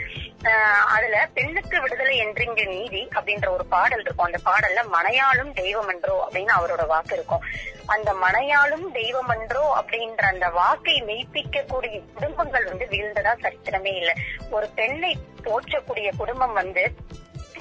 ஆஹ் அதுல பெண்ணுக்கு விடுதலை என்றிங்க நீதி அப்படின்ற ஒரு பாடல் இருக்கும். அந்த பாடல்ல மனையாளும் தெய்வம் என்றோ அப்படின்னு அவரோட வாக்கு இருக்கும். அந்த மனையாளும் தெய்வம் என்றோ அப்படின்ற அந்த வாக்கை மெய்ப்பிக்கக்கூடிய குடும்பங்கள் வந்து வீழ்ந்ததா சரித்திரமே இல்லை. ஒரு பெண்ணை போற்றக்கூடிய குடும்பம் வந்து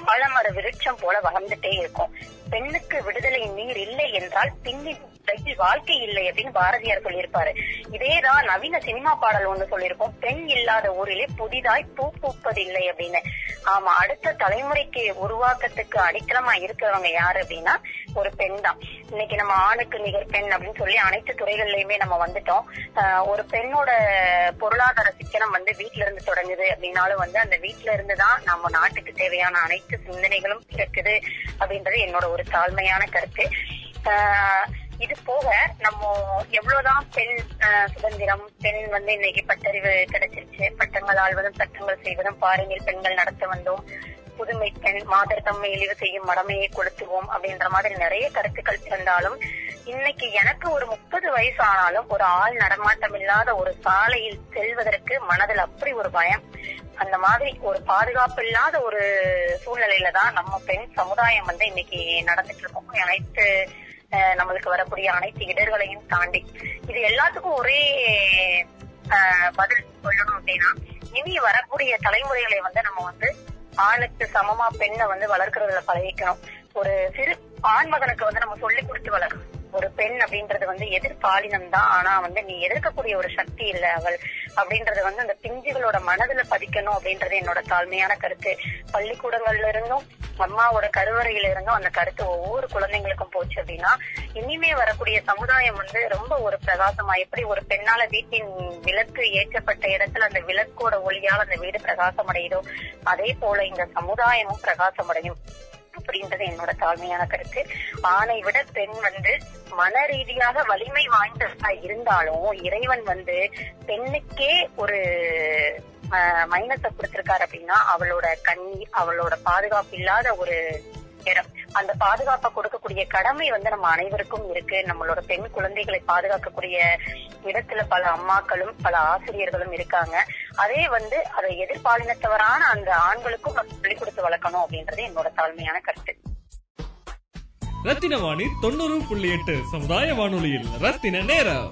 பழமர விருட்சம் போல வளர்ந்துட்டே இருக்கும். பெண்ணுக்கு விடுதலை நீர் இல்லை என்றால் பின்னி உலகில் வாழ்க்கை இல்லை அப்படின்னு பாரதியார் சொல்லியிருப்பாரு. இதேதான் நவீன சினிமா பாடல் ஒண்ணு சொல்லியிருக்கோம் பெண் இல்லாத ஊரிலே புதிதாய் பூ பூப்பதில்லை அப்படின்னு. ஆமா அடுத்த தலைமுறைக்கு உருவாக்கத்துக்கு அடித்தளமா இருக்கிறவங்க யாரு அப்படின்னா ஒரு பெண் தான். இன்னைக்கு நம்ம ஆணுக்கு நிகர் பெண் அப்படின்னு சொல்லி அனைத்து துறைகள்லயுமே நம்ம வந்துட்டோம். ஆஹ் ஒரு பெண்ணோட பொருளாதார சிக்கனம் வந்து வீட்டுல இருந்து தொடங்குது அப்படின்னாலும் வந்து அந்த வீட்டுல இருந்து தான் நம்ம நாட்டுக்கு தேவையான அனைத்து சிந்தனைகளும் இருக்குது அப்படின்றது என்னோட ஒரு தாழ்மையான கருத்து. ஆஹ் இது போக நம்ம எவ்வளவுதான் பெண் சுதந்திரம் பெண் வந்து இன்னைக்கு பட்டறிவு கிடைச்சிருச்சு. பட்டங்கள் ஆழ்வதும் சட்டங்கள் செய்வதும் பாருங்கள் பெண்கள் நடத்த வந்தோம். புதுமை பெண் மாதர் தம்மை இழிவு செய்யும் மடமையை கொளுத்துவோம் அப்படின்ற மாதிரி நிறைய கருத்துக்கள் இருந்தாலும் இன்னைக்கு எனக்கு ஒரு முப்பது வயசு ஆனாலும் ஒரு ஆள் நடமாட்டம் இல்லாத ஒரு சாலையில் செல்வதற்கு மனதில் அப்படி ஒரு பயம். அந்த மாதிரி ஒரு பாதுகாப்பு இல்லாத ஒரு சூழ்நிலையில தான் நம்ம பெண் சமுதாயம் வந்து இன்னைக்கு நடந்துட்டு இருக்கோம். அனைத்து நம்மளுக்கு வரக்கூடிய அனைத்து இடர்களையும் தாண்டி. இது எல்லாத்துக்கும் ஒரே பதில் சொல்லணும் அப்படின்னா இனி வரக்கூடிய தலைமுறைகளை வந்து நம்ம வந்து ஆணுக்கு சமமா பெண்ணை வந்து வளர்க்கறதுல பழகிக்கணும். ஒரு சிறு ஆண் மகனுக்கு வந்து நம்ம சொல்லி கொடுத்து வளர்க்கணும். ஒரு பெண் அப்படின்றது வந்து எதிர்பாலினம் தான் ஆனா வந்து நீ எதிர்க்கக்கூடிய ஒரு சக்தி இல்ல அவள் அப்படின்றது வந்து அந்த பிஞ்சுகளோட மனதுல பதிக்கணும் அப்படின்றது என்னோட தாழ்மையான கருத்து. பள்ளிக்கூடங்கள்ல இருந்தும் அம்மாவோட கருவறையில இருந்தும் அந்த கருத்து ஒவ்வொரு குழந்தைங்களுக்கும் போச்சு அப்படின்னா இனிமே வரக்கூடிய சமுதாயம் வந்து ரொம்ப ஒரு பிரகாசமா எப்படி ஒரு பெண்ணால வீட்டின் விளக்கு ஏற்றப்பட்ட இடத்துல அந்த விளக்கோட ஒளியால் அந்த வீடு பிரகாசம் அடையுதோ அதே போல இந்த சமுதாயமும் பிரகாசம் அடையும் அப்படின்றது என்னோட தாழ்மையான கருத்து. ஆணை விட பெண் வந்து மன ரீதியாக வலிமை வாய்ந்ததா இருந்தாலும் இறைவன் வந்து பெண்ணுக்கே ஒரு மைனஸை கொடுத்திருக்காரு அப்படின்னா அவளோட கண்ணீர் அவளோட பாதுகாப்பு இல்லாத ஒரு இடம் அந்த பாதுகாப்பை கொடுக்கக்கூடிய கடமை வந்து நம்ம அனைவருக்கும் இருக்கு. நம்மளோட பெண் குழந்தைகளை பாதுகாக்கக்கூடிய இடத்துல பல அம்மாக்களும் பல ஆசிரியர்களும் இருக்காங்க. அதே வந்து அதை எதிர்பாலினத்தவரான அந்த ஆண்களுக்கும் சொல்லிக் கொடுத்து வளர்க்கணும் அப்படின்றது என்னோட தாழ்மையான கருத்து. ரத்தின வாணி தொண்ணூறு புள்ளி எட்டு சமுதாய வானொலியில். ரத்தின நேரம்.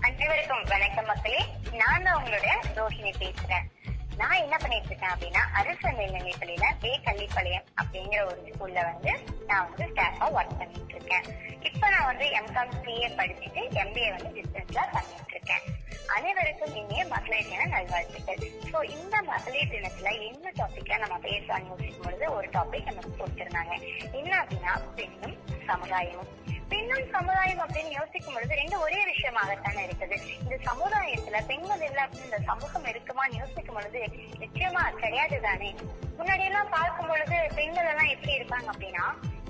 அனைவருக்கும் வணக்கம் மக்களே. நான் தான் உங்களோட ரோஹிணி பேசுறேன். நான் என்ன பண்ணிட்டு இருக்கேன் அப்படின்னா அரசு மேல்நிலைப் பள்ளியில பே கள்ளிப்பாளையம் அப்படிங்கிற ஒரு ஸ்கூல்ல வந்து நான் வந்து ஸ்டாஃபா ஒர்க் பண்ணிட்டு இருக்கேன் இப்ப நான் வந்து எம்காம் சிஏ படிச்சுட்டு எம்பிஏ வந்து டிஸ்டன்ஸ்ல பண்ணிட்டு இருக்கேன் அனைவருக்கும் இனிய மகளிர் தின நல்வாழ்த்துக்கள். சோ இந்த மகளிர் தினத்துல என்ன டாபிக்ல நம்ம பேசலாம் யோசிக்கும் பொழுது ஒரு டாபிக் நமக்கு கொடுத்திருந்தாங்க. என்ன அப்படின்னா பெண்ணும் சமுதாயமும். பெண்ணும் சமுதாயம் அப்படின்னு யோசிக்கும் பொழுது ரெண்டு ஒரே விஷயமாகத்தானே இருக்குது. இந்த சமுதாயத்துல பெண்கள் இல்ல அப்படின்னு இந்த சமூகம் இருக்குமான்னு யோசிக்கும் பொழுது நிச்சயமா கிடையாது தானே முன்னாடி எல்லாம் பார்க்கும் பொழுது பெண்கள் எல்லாம் எப்படி இருப்பாங்க அப்படின்னா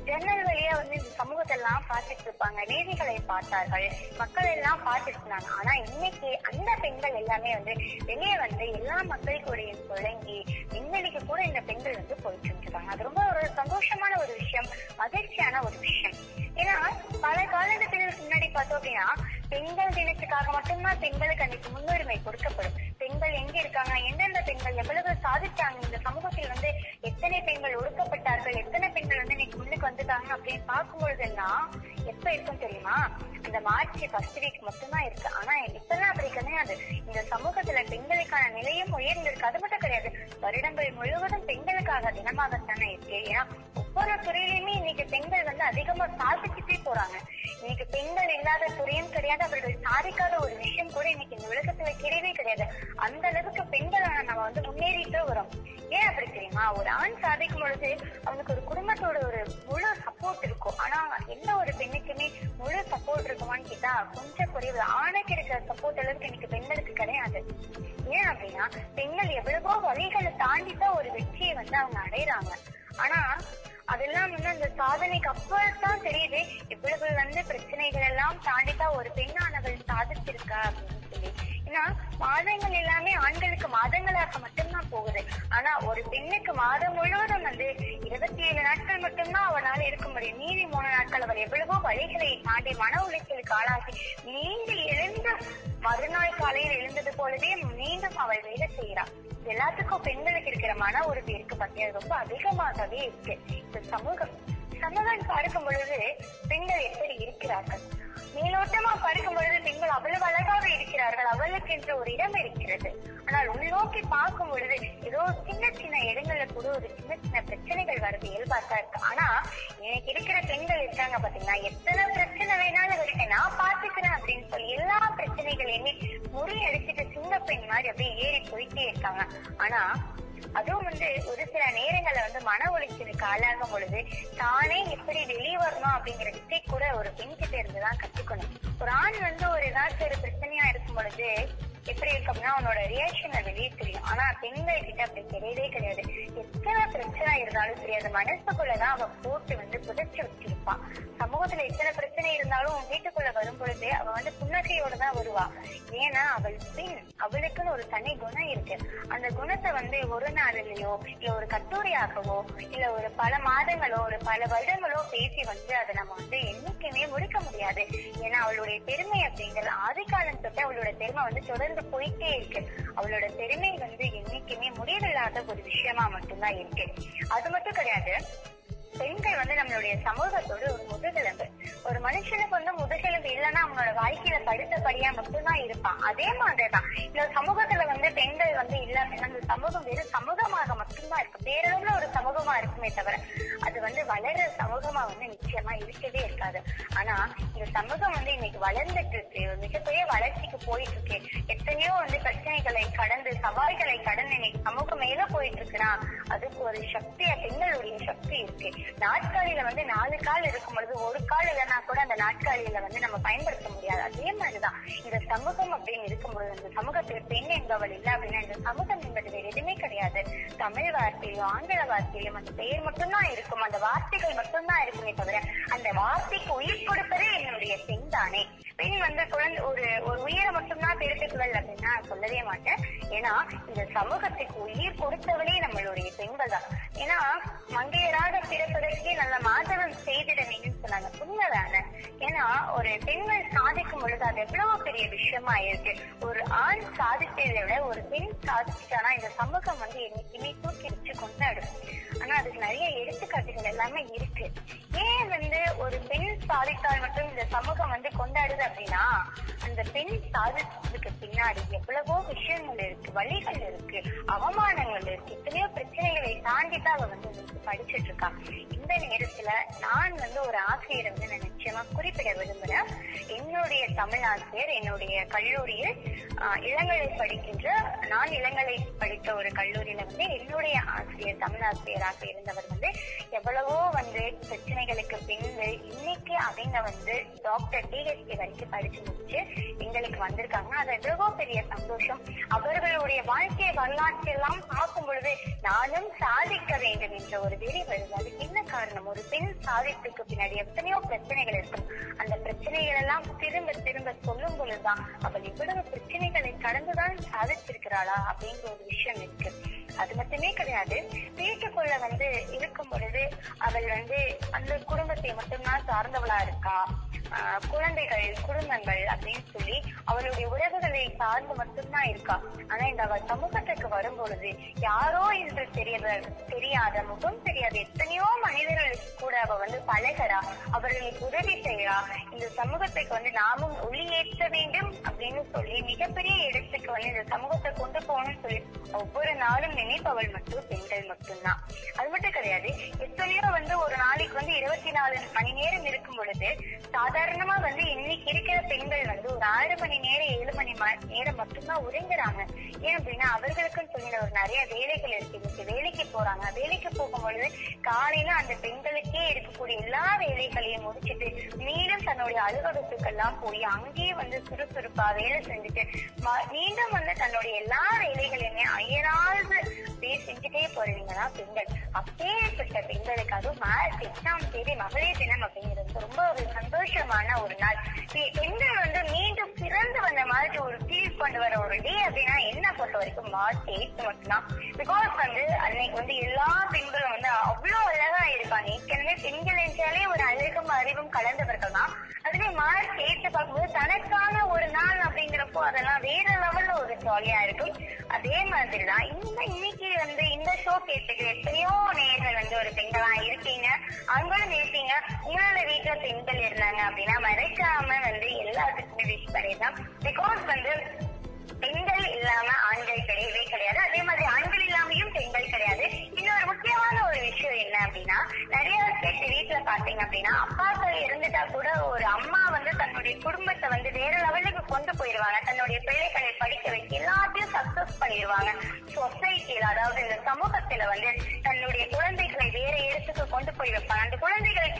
ஜன்னல் வழியா வந்து இந்த சமூகத்தை எல்லாம் பார்த்துட்டு இருப்பாங்க நீதிகளை பார்த்தார்கள். மக்கள் எல்லாம் பார்த்துட்டு இருந்தாங்க ஆனா இன்னைக்கு அந்த பெண்கள் எல்லாமே வந்து வெளியே வந்து எல்லா மக்கள் கூடயும் தொடங்கி இன்னைக்கு கூட இந்த பெண்கள் வந்து போயிட்டு இருக்காங்க அது ரொம்ப ஒரு சந்தோஷமான ஒரு விஷயம் மகிழ்ச்சியான ஒரு விஷயம். ஏன்னா பல காலகட்டங்களுக்கு முன்னாடி பார்த்தோம் அப்படின்னா பெண்கள் தினத்துக்காக மட்டும்தான் பெண்களுக்கு அன்னைக்கு முன்னுரிமை கொடுக்கப்படும். பெண்கள் எங்க இருக்காங்க? எந்தெந்த பெண்கள் எவ்வளவு சாதிச்சாங்க? இந்த சமூகத்தில் வந்து எத்தனை பெண்கள் ஒடுக்கப்பட்டார்கள்? எத்தனை பெண்கள் வந்து இன்னைக்கு முன்னுக்கு வந்துட்டாங்க அப்படின்னு பார்க்கும்பொழுதெல்லாம் எப்ப இருக்கும் தெரியுமா? இந்த மார்ச் ஃபர்ஸ்ட் வீக் மட்டும்தான் இருக்கு. ஆனா இப்பெல்லாம் அப்படி கிடையாது. இந்த சமூகத்துல பெண்களுக்கான நிலையும் உயர்ந்திருக்கு. அது மட்டும் கிடையாது. வருடங்கள் முழுவதும் பெண்களுக்காக தினமாகத்தானே இருக்கு. ஏன்னா ஒவ்வொரு துறையிலுமே இன்னைக்கு பெண்கள் வந்து அதிகமா சாதிச்சுட்டே போறாங்க. இன்னைக்கு பெண்கள் இல்லாத துறையும் கிடையாது. அவர்கள் சாதிக்காத ஒரு விஷயம் கூட இன்னைக்கு இந்த உலகத்துல கிடையவே கிடையாது. அந்த அளவுக்கு பெண்களான நம்ம வந்து முன்னேறிட்டே வரோம். ஏன் அப்படி தெரியுமா? ஒரு ஆண் சாதிக்கும் பொழுது அவனுக்கு ஒரு குடும்பத்தோட ஒரு முழு சப்போர்ட் இருக்கும். ஆனா எந்த ஒரு பெண்ணுக்குமே முழு சப்போர்ட் இருக்குமான்னு கேட்டா கொஞ்சம் குறைவு. ஆணுக்கு இருக்கிற சப்போர்ட் அளவுக்கு இன்னைக்கு பெண்களுக்கு கிடையாது. ஏன் அப்படின்னா பெண்கள் எவ்வளவோ வழிகளை தாண்டி தான் ஒரு வெற்றியை வந்து அவங்க அடையிறாங்க. ஆனா அதெல்லாம் வந்து அந்த சாதனைக்கு அப்புறம் தெரியுது. இவ்வளவு வந்து பிரச்சனைகள் எல்லாம் தாண்டிதான் ஒரு பெண்ணானவள் சாதிச்சிருக்கா அப்படின்னு சொல்லி. ஏன்னா மாதங்கள் எல்லாமே ஆண்களுக்கு மாதங்களாக மட்டும்தான் போகுது. ஆனா ஒரு பெண்ணுக்கு மாதம் முழுவதும் வந்து இருபத்தி ஏழு நாட்கள் மட்டும்தான் அவனால இருக்க முடியும். மீதி மூணு நாட்கள் அவள் எவ்வளவோ வழிகளை தாண்டி மன உளைச்சலுக்கு ஆளாகி மீண்டு எழுந்த மறுநாள் காலையில் எழுந்தது போலவே மீண்டும் அவள் வேலை செய்யறாள் எல்லாத்துக்கும் பெண்களுக்கு இருக்கிற மன உறுதி இருக்கு பாத்தியா? ரொம்ப அதிகமாகவே இருக்கு. இந்த சமூகம் சமூகம் பார்க்கும் பொழுது பெண்கள் எப்படி இருக்கிறார்கள்? மேலோட்டமா பார்க்கும் பொழுது பெண்கள் அவ்வளவு அழகாக இருக்கிறார்கள். அவளுக்கு என்று ஒரு இடம் இருக்கிறது. ஆனால் உள்நோக்கி பார்க்கும் பொழுது ஏதோ சின்ன சின்ன இடங்கள்ல கூட ஒரு சின்ன சின்ன பிரச்சனைகள் வருது இயல்பாத்தான் இருக்கு. ஆனா எனக்கு இருக்கிற பெண்கள் இருக்காங்க பாத்தீங்கன்னா எத்தனை பிரச்சனை வேணாலும் இருக்கு. நான் பாத்துக்கிறேன் அப்படின்னு சொல்லி எல்லா பிரச்சனைகளையுமே முறியடிச்சுட்டு சின்ன பெண் மாதிரி அப்படியே ஏறி போயிட்டே இருக்காங்க. ஆனா அதுவும் வந்து ஒரு சில நேரங்கள்ல வந்து மன உளைச்சலுக்கு ஆளாகும் பொழுது தானே எப்படி வெளியே வரணும் அப்படிங்கிற வித்தை கூட ஒரு பெண் கிட்ட இருந்துதான் கத்துக்கணும். ஒரு ஆண் வந்து ஒரு ஏதாச்சும் ஒரு பிரச்சனையா இருக்கும் பொழுது எப்படி இருக்கு அப்படின்னா அவனோட ரியாக்ஷனை வெளியே தெரியும். ஆனா பெண்கள் கிட்ட அப்படி கிடையவே கிடையாது. எத்தனை பிரச்சனை இருந்தாலும் சரி அந்த மனசுக்குள்ளதான் அவ போட்டு வந்து புதைச்சு வச்சிருப்பான் சமூகத்துல எத்தனை பிரச்சனை இருந்தாலும் வீட்டுக்குள்ள வரும் பொழுது அவ வந்து புன்னகையோட தான் வருவா. ஏன்னா அவள் பின் அவளுக்குன்னு ஒரு தனி குணம் இருக்கு. அந்த குணத்தை வந்து ஒரு நாளிலேயோ இல்ல ஒரு கட்டுரையாகவோ இல்ல ஒரு பல மாதங்களோ ஒரு பல வருடங்களோ பேசி வந்து அதை நம்ம வந்து என்னைக்குமே முடிக்க முடியாது. ஏன்னா அவளுடைய பெருமை அப்படிங்கிறது ஆதிக்காலம் தொட்டு அவளோட பெருமை வந்து தொடர்ந்து போயிட்டே இருக்கு. அவளோட பெருமை வந்து என்னைக்குமே முடிவில்லாத ஒரு விஷயமா மட்டும்தான் இருக்கு. அது மட்டும் கிடையாது பெண்கள் வந்து நம்மளுடைய சமூகத்தோட ஒரு முதுகெலும்பு. ஒரு மனுஷனுக்கு வந்து முதுகெலும்பு இல்லைன்னா அவனோட வாழ்க்கையில படுத்தபடியா மட்டும்தான் இருப்பான். அதே மாதிரிதான். இந்த சமூகத்துல வந்து பெண்கள் வந்து இல்ல அப்படின்னா அந்த சமூகம் வெறும் சமூகமாக மட்டும்தான் இருக்கும். பேரளவுல ஒரு சமூகமா இருக்குமே தவிர அது வந்து வளர்ற சமூகமா வந்து நிச்சயமா இருக்கவே இருக்காது. ஆனா இந்த சமூகம் வந்து இன்னைக்கு வளர்ந்துட்டு இருக்கு. மிகப்பெரிய வளர்ச்சிக்கு போயிட்டு இருக்கு. எத்தனையோ வந்து பிரச்சனைகளை கடந்து சவால்களை கடந்து இன்னைக்கு சமூகம் அதுக்கு ஒரு சக்தியா பெண்களுடைய சக்தி இருக்கு. நாட்காலியில வந்து நாலு கால் இருக்கும் பொழுது ஒரு கால் இல்லைன்னா கூட அந்த நாட்காலியில வந்து நம்ம பயன்படுத்த முடியாது. அதே மாதிரிதான் இந்த சமூகம் அப்படின்னு இருக்கும் பொழுது சமூகத்தில் பெண் என்பவள் இல்ல அப்படின்னா இந்த சமூகம் என்பது வேறு எதுவுமே கிடையாது. தமிழ் வார்த்தையிலும் ஆங்கில வார்த்தையிலும் அந்த பெயர் மட்டும்தான் இருக்கும். அந்த வார்த்தைகள் மட்டும்தான் இருக்குமே தவிர அந்த வார்த்தைக்கு உயிர் கொடுப்பதே என்னுடைய பெண் தானே பெண் வந்து குழந்தை ஒரு ஒரு உயிரை மட்டும்தான் பெருத்துக்குவல் அப்படின்னா நான் சொல்லவே மாட்டேன். ஏன்னா இந்த சமூகத்துக்கு உயிர் கொடுத்தவளே நம்மளுடைய பெண்கள் தான். ஏன்னா மங்கையராக பிறப்பதற்கே நல்ல மாதவம் செய்திட வேண்டும் சொன்னாங்க. உண்மைதானே? ஏன்னா ஒரு பெண்கள் சாதிக்கும் பொழுது அது எவ்வளவு பெரிய விஷயமா இருக்கு. ஒரு ஆண் சாதித்ததை விட ஒரு பெண் சாதிச்சிட்டானா இந்த சமூகம் வந்து என்னைக்குமே தூக்கி வச்சு கொண்டாடும். ஆனா அதுக்கு நிறைய எடுத்துக்காட்டுகள் எல்லாமே இருக்கு. ஏன் வந்து ஒரு பெண் சாதித்தால் மட்டும் இந்த சமூகம் வந்து கொண்டாடுது அப்படின்னா அந்த பெண் சாதிச்சதுக்கு பின்னாடி எவ்வளவோ விஷயங்கள் இருக்கு வழிகள் இருக்கு அவமானங்கள் இருக்கு எத்தனையோ பிரச்சனைகளை தாண்டி தான் அவ வந்து படிச்சுட்டு படிச்சிட்டு இருக்கா. இந்த நேரத்துல நான் வந்து ஒரு ஆசிரியர் வந்து நான் நிச்சயமா குறிப்பிட விரும்புறேன். என்னுடைய தமிழ் ஆசிரியர் என்னுடைய கல்லூரியில் ஆஹ், இளங்கலை படிக்கின்ற நான் இளங்கலை படித்த ஒரு கல்லூரியில வந்து என்னுடைய ஆசிரியர் தமிழ் ஆசிரியராக இருந்தவர் வந்து எவ்வளவோ வந்து பிரச்சனைகளுக்கு பின்பு இன்னைக்கு அவங்க வந்து டாக்டர் டிஹெச்டி வரைக்கும் படிச்சு முடிச்சு எங்களுக்கு வந்திருக்காங்க. அது எவ்வளவோ பெரிய சந்தோஷம். அவர்களுடைய வாழ்க்கை வரலாற்று எல்லாம் பார்க்கும் பொழுது நானும் சாதிக்க வேண்டும் என்ற ஒரு வெறி வருது. அதுக்கு என்ன காரணம்? ஒரு பெண் சாதிப்புக்கு பின்னாடி எத்தனையோ பிரச்சனைகள் இருக்கும். அந்த பிரச்சனைகள் எல்லாம் திரும்ப திரும்ப சொல்லும் பொழுதுதான் அவள் இவ்வளவு பிரச்சனைகளை கடந்துதான் சாதிச்சிருக்கிறாளா அப்படிங்கிற ஒரு விஷயம் இருக்கு. அது மட்டுமே கிடையாது. வீட்டுக்குள்ள வந்து இருக்கும் பொழுது அவள் வந்து அந்த குடும்பத்தை மட்டும்தான் சார்ந்தவளா இருக்கா? ஆஹ் குழந்தைகள் குடும்பங்கள் அப்படின்னு சொல்லி அவளுடைய உறவுகளை சார்ந்து மட்டும்தான் இருக்கா? ஆனா இந்த அவள் சமூகத்துக்கு வரும் பொழுது யாரோ என்று தெரியவர் தெரியாத முகம் தெரியாத எத்தனையோ மனிதர்களுக்கு கூட அவ வந்து பழகிறா அவர்களுக்கு உதவி செய்யறா இந்த சமூகத்துக்கு வந்து நாமும் ஒளி ஏற்ற வேண்டும் அப்படின்னு சொல்லி மிகப்பெரிய இடத்துக்கு வந்து இந்த சமூகத்தை கொண்டு போகணும்னு சொல்லி ஒவ்வொரு நாளும் நினைப்பவள் மட்டும் பெண்கள் மட்டும்தான். அது மட்டும் கிடையாது எத்தனையோ வந்து ஒரு நாளைக்கு வந்து இருபத்தி நாலு மணி நேரம் இருக்கும் பொழுது சாதாரணமா வந்து இன்னைக்கு இருக்கிற பெண்கள் வந்து ஒரு ஆறு மணி நேரம் ஏழு மணி நேரம் மட்டும்தான் உறங்குறாங்க ஏன் அப்படின்னா அவர்களுக்குன்னு சொல்லி ஒரு நிறைய வேலைகள் இருக்கு. இன்னைக்கு வேலைக்கு போறாங்க. வேலைக்கு போகும்பொழுது காலையில அந்த பெண்களுக்கே இருக்கக்கூடிய எல்லா வேலைகளையும் முடிச்சிட்டு மீண்டும் தன்னுடைய அலுவலகத்துக்கெல்லாம் போய் அங்கேயே வந்து சுறுசுறுப்பா வேலை செஞ்சுட்டு மீண்டும் வந்து தன்னுடைய எல்லா வேலைகளையுமே அயராது செஞ்சுட்டே போறீங்கன்னா பெண்கள். அப்பேற்பட்ட பெண்களுக்கு அதுவும் மார்ச் எட்டாம் தேதி மகளிர் தினம் அப்படிங்கிறது ரொம்ப ஒரு சந்தோஷமான ஒரு நாள். பெண்கள் வந்து மீண்டும் பிறந்து அந்த மாதிரி ஒரு ஃபீல் கொண்டு வர ஒரு டே அப்படின்னா என்ன பொறுத்த வரைக்கும் மார்ச் எயிட் மட்டும்தான். பிகாஸ் வந்து அன்னைக்கு வந்து எல்லா பெண்களும் வந்து அவ்வளவு அழகா இருக்காங்க. ஏற்கனவே பெண்கள் என்றாலே ஒரு அழகும் அறிவும் கலந்தவர்கள் தான். அதுவே மார்ச் எயிட் பார்க்கும்போது தனக்கான ஒரு நாள் அப்படிங்கிறப்போ அதெல்லாம் வேற லெவல்ல ஒரு ஜாலியா இருக்கும். அதே மாதிரி தான் இந்த இன்னைக்கு வந்து இந்த ஷோ கேட்டுக்கு எத்தனையோ நேர்கள் வந்து ஒரு பெண்களா இருக்கீங்க. அவங்களும் இருப்பீங்க உங்களோட வீட்டுல பெண்கள் இருந்தாங்க அப்படின்னா மறைக்காம வந்து எல்லாத்துக்குமே விஷ் பண்ணிடலாம் பிகாஸ் வந்து பெண்கள் இல்லாம ஆண்கள் கிடையவே கிடையாது. அதே மாதிரி ஆண்கள் இல்லாமையும் பெண்கள் கிடையாது. இன்னொரு முக்கியமான ஒரு விஷயம் என்ன அப்படின்னா நிறைய பேர் வீட்டுல பாத்தீங்க அப்படின்னா அப்பாக்கள் இருந்துட்டா கூட ஒரு அம்மா வந்து தன்னுடைய குடும்பத்தை வந்து வேற லெவலுக்கு கொண்டு போயிருவாங்க தன்னுடைய பிள்ளைகளை படிக்க வைக்க எல்லாத்தையும் சக்சஸ் பண்ணிடுவாங்க. சொசைட்டியில அதாவது இந்த சமூகத்துல வந்து தன்னுடைய குழந்தைகளை வேற இடத்துக்கு கொண்டு போய் வைப்பாங்க. அந்த குழந்தைகளை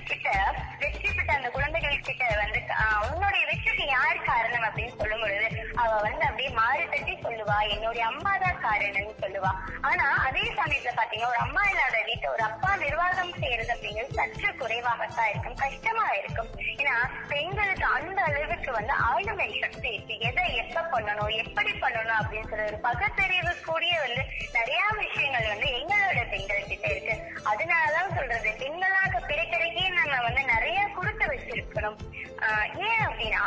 காரணம்னு ஆனா அதே சமயத்துல பாத்தீங்கன்னா ஒரு அம்மா இல்லாத வீட்டை ஒரு அப்பா நிர்வாகம் செய்யறது அப்படிங்கிறது சற்று குறைவாகத்தான் இருக்கும். கஷ்டமா இருக்கும். ஏன்னா பெண்களுக்கு அந்த அளவுக்கு வந்து ஆளுமை சக்தி இருக்கு. எதை எப்ப பண்ணணும் எப்படி பண்ணணும் அப்படின்னு சொல்ற ஒரு பகுத்தறிவு கூடிய வந்து நிறைய விஷயங்கள் வந்து எங்களோட பெண்கள் கிட்ட இருக்கு. அதனாலதான் சொல்றது பெண்களாக பிறக்கிறதுக்கே நம்ம வந்து நிறைய கொடுத்து வச்சிருக்கணும். ஏன் அப்படின்னா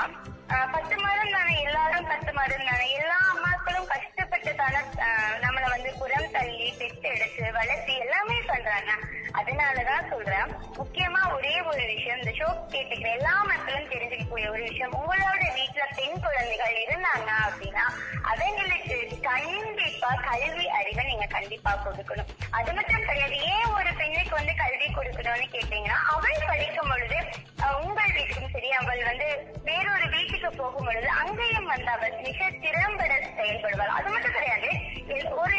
பத்து மாதம் தானே? எல்லாரும் பத்து மாதம் தானே? எல்லா அம்மாக்களும் கஷ்டப்பட்டு தானே ஆஹ் வந்து புறம் தள்ளி பெற்று எடுத்து வளர்த்து எல்லாமே பண்றாங்க அதனாலதான் சொல்றேன். முக்கியமா ஒரே ஒரு விஷயம் இந்த ஷோ கேட்டுக்கிற எல்லா மக்களும் தெரிஞ்சுக்கக்கூடிய ஒரு விஷயம் உங்களோட வீட்டுல பெண் குழந்தைகள் இருந்தாங்க அப்படின்னா அவங்களுக்கு கண்டிப்பா கல்வி அறிவை நீங்க கண்டிப்பா கொடுக்கணும். அது மட்டும் கிடையாது ஏன் ஒரு பெண்ணுக்கு வந்து கல்வி கொடுக்கணும்னு கேட்டீங்கன்னா அவள் படிக்கும் பொழுது உங்கள் வீட்டுக்கும் சரி அவள் வந்து வேறொரு வீட்டுக்கு போகும் பொழுது அங்கேயும் வந்து அவள் மிக திறம்பட செயல்படுவாள். அது மட்டும் கிடையாது ஒரு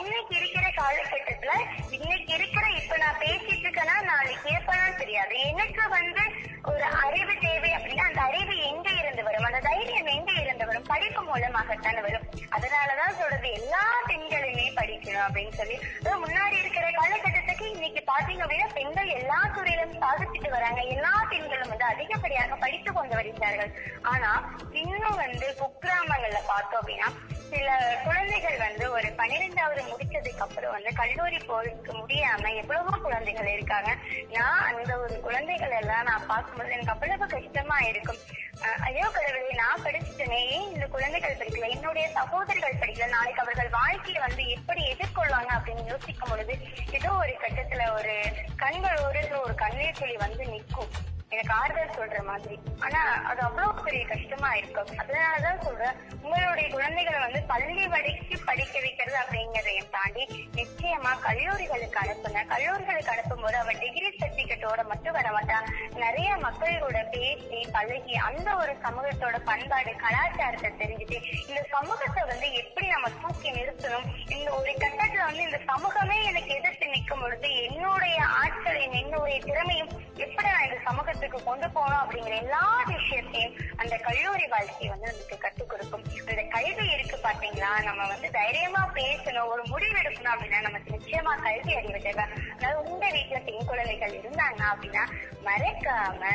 இன்னைக்கு இருக்கிற காலகட்டத்துல இன்னைக்கு இருக்கிற இப்ப நான் பேசிட்டு இருக்கேன்னா நாளைக்கு இருப்பேன்னு தெரியாது. எனக்கு வந்து ஒரு அறிவு தேவை அப்படின்னா அந்த அறிவு எங்க இருந்து வரும்? அந்த தைரியம் எங்க இருந்து வரும்? படிப்பு மூலமாகத்தான் வரும். அதனாலதான் சொல்றது எல்லா பெண்களுமே படிக்கணும் அப்படின்னு சொல்லி. முன்னாடி இருக்கிற காலகட்டத்துக்கு இன்னைக்கு பாத்தீங்க அப்படின்னா பெண்கள் எல்லா துறையிலும் சாதிச்சுட்டு வராங்க. எல்லா பெண்களும் வந்து அதிகப்படியாக படித்து கொண்டு வருகிறார்கள். ஆனா இன்னும் வந்து குக்கிராமங்கள்ல பார்த்தோம் அப்படின்னா சில குழந்தைகள் வந்து ஒரு பன்னிரெண்டாவது முடிச்சதுக்கு அப்புறம் வந்து கல்லூரி போறதுக்கு முடியாம எவ்வளவோ குழந்தைகள் இருக்காங்க. நான் அந்த ஒரு குழந்தைகள் எல்லாம் நான் பார்க்கும்போது எனக்கு அவ்வளவு கஷ்டமா இருக்கும். அஹ் ஐயோ கடவுளே நான் படிச்சுட்டேனே. ஏன் இந்த குழந்தைகள் படிக்கல. என்னுடைய சகோதரிகள் படிக்கல. நாளைக்கு அவர்கள் வாழ்க்கையை வந்து எப்படி எதிர்கொள்வாங்க அப்படின்னு யோசிக்கும் பொழுது ஏதோ ஒரு கட்டத்துல ஒரு கண்கள் ஒரு ஒரு கண்ணீர் துளி வந்து நிற்கும். எனக்கு ஆறுதல் சொல்ற மாதிரி. ஆனா அது அவ்வளவு பெரிய கஷ்டமா இருக்கும் அதனாலதான் சொல்றேன் உங்களுடைய குழந்தைகளை வந்து பள்ளி வரைக்கும் படிக்க வைக்கிறது அப்படிங்கறதையும் தாண்டி நிச்சயமா கல்லூரிகளுக்கு அனுப்புங்க. கல்லூரிகளுக்கு அனுப்பும் போது அவன் டிகிரி சர்டிபிகேட்டோட மட்டும் வர மாட்டான் நிறைய மக்களோட பேசி பழகி அந்த ஒரு சமூகத்தோட பண்பாடு கலாச்சாரத்தை தெரிஞ்சுட்டு இந்த சமூகத்தை வந்து எப்படி நம்ம தூக்கி நிறுத்தணும்? இந்த ஒரு கட்டத்துல வந்து இந்த சமூகமே எனக்கு எதிர்த்து நிற்கும் பொழுது என்னுடைய ஆற்றலையும் என்னுடைய திறமையும் எப்படி நான் இந்த சமூகத்தை சமூகத்துக்கு கொண்டு போகணும் அப்படிங்கிற எல்லா விஷயத்தையும் அந்த கல்லூரி வாழ்க்கை வந்து நமக்கு கற்றுக் கொடுக்கும். அந்த கல்வி இருக்கு பாத்தீங்களா நம்ம வந்து தைரியமா பேசணும் ஒரு முடிவு எடுக்கணும் அப்படின்னா நமக்கு நிச்சயமா கல்வி அறிவு தேவை. அதாவது உங்க வீட்டுல பெண் குழந்தைகள் இருந்தாங்க அப்படின்னா மறைக்காம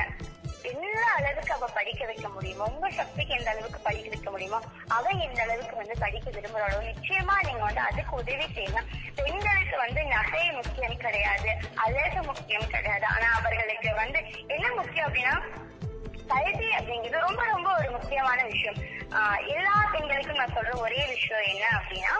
எல்லா அளவுக்கு அவ படிக்க வைக்க முடியுமோ உங்க சக்திக்கு எந்த அளவுக்கு படிக்க வைக்க முடியுமோ அவ எந்த அளவுக்கு வந்து படிக்க விரும்புறாளோ நிச்சயமா நீங்க வந்து அதுக்கு உதவி செய்யலாம். பெண்களுக்கு வந்து நகை முக்கியம் கிடையாது அழகு முக்கியம் கிடையாது. ஆனா அவர்களுக்கு வந்து என்ன முக்கியம் அப்படின்னா கல்வி அப்படிங்கிறது ரொம்ப ரொம்ப ஒரு முக்கியமான விஷயம். எல்லா பெண்களுக்கும் நான் சொல்ற ஒரே விஷயம் என்ன அப்படின்னா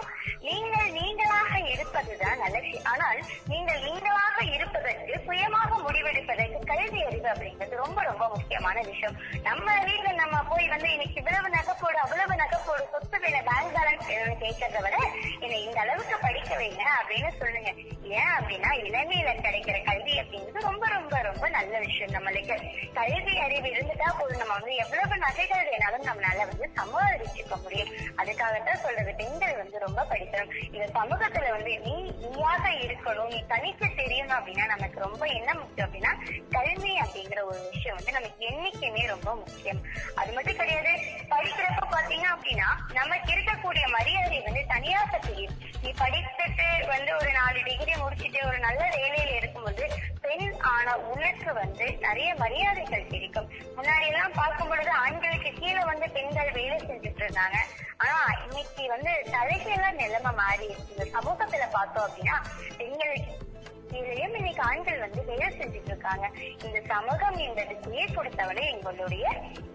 நீங்கள் நீங்களாக இருப்பதுதான் நல்ல விஷயம். ஆனால் நீங்கள் நீங்களாக இருப்பதற்கு சுயமாக முடிவெடுப்பதற்கு கல்வி அறிவு அப்படிங்கிறது ரொம்ப ரொம்ப முக்கியமான விஷயம். நம்ம வீட்டுல நம்ம போய் வந்து இன்னைக்கு இவ்வளவு நகை போடு அவ்வளவு நகை போடு சொத்து வேணும் பேங்க் பேலன்ஸ் வேணும்னு கேட்கறத விட என்னை இந்த அளவுக்கு படிக்க வைங்க அப்படின்னு சொல்லுங்க. ஏன் அப்படின்னா இளமையில கிடைக்கிற கல்வி அப்படிங்கிறது ரொம்ப ரொம்ப ரொம்ப நல்ல விஷயம் நம்மளுக்கு. கல்வி அறிவு இருந்துட்டா போதும் நம்ம வந்து எவ்வளவு நகைகள் வேணாலும் நம்மளால வந்து சமாளிச்சுக்க முடியும். அதுக்காகத்தான் சொல்றது பெண்கள் வந்து ரொம்ப படிக்கணும். இந்த சமூகத்துல வந்து நீ நீயாக இருக்கணும் நீ தனித்து தெரியணும் அப்படின்னா நமக்கு ரொம்ப என்ன முக்கியம் அப்படின்னா கல்வி அப்படிங்கிற ஒரு விஷயம் வந்து நமக்கு என்னைக்குமே ரொம்ப முக்கியம். அது மட்டும் கிடையாது படிக்கிறப்ப பாத்தீங்க அப்படின்னா நமக்கு இருக்கக்கூடிய மரியாதை வந்து தனியாக தெரியும். நீ படிச்சுட்டு வந்து ஒரு நாலு டிகிரி முடிச்சுட்டு ஒரு நல்ல வேலையில இருக்கும்போது ஆனா உள்ளுக்கு வந்து நிறைய மரியாதைகள் கிடைக்கும். முன்னாடி எல்லாம் பார்க்கும் பொழுது ஆண்களுக்கு கீழே வந்து பெண்கள் வேலை செஞ்சுட்டு இருந்தாங்க. ஆனா இன்னைக்கு வந்து தலைகெல்லாம் நிலைமை மாறி இருக்கு இந்த சமூகத்துல பார்த்தோம் அப்படின்னா பெண்களுக்கு இதுலயும் இன்னைக்கு ஆண்கள் வந்து வேலை செஞ்சுட்டு இருக்காங்க இந்த சமூகம் என்பது உயிர் எங்களுடைய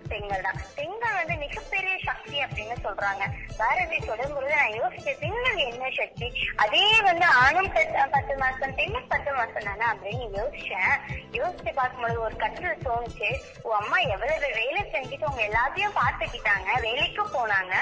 பெண்கள் தான் பெண்கள் வந்து மிகப்பெரிய சக்தி அப்படின்னு சொல்றாங்க. பாரதி சொல்லும்போது நான் யோசிச்சேன் பெண்கள் என்ன சக்தி? அதே வந்து ஆணும் பத்து மாசம் பெண்ணும் பத்து மாசம் தானே அப்படின்னு யோசிச்சேன். யோசிச்சு பார்க்கும்போது ஒரு கட்டில் தோணுச்சு. உன் அம்மா எவ்வளவு வேலை செஞ்சுட்டு உங்க எல்லாத்தையும் பார்த்துக்கிட்டாங்க வேலைக்கு போனாங்க.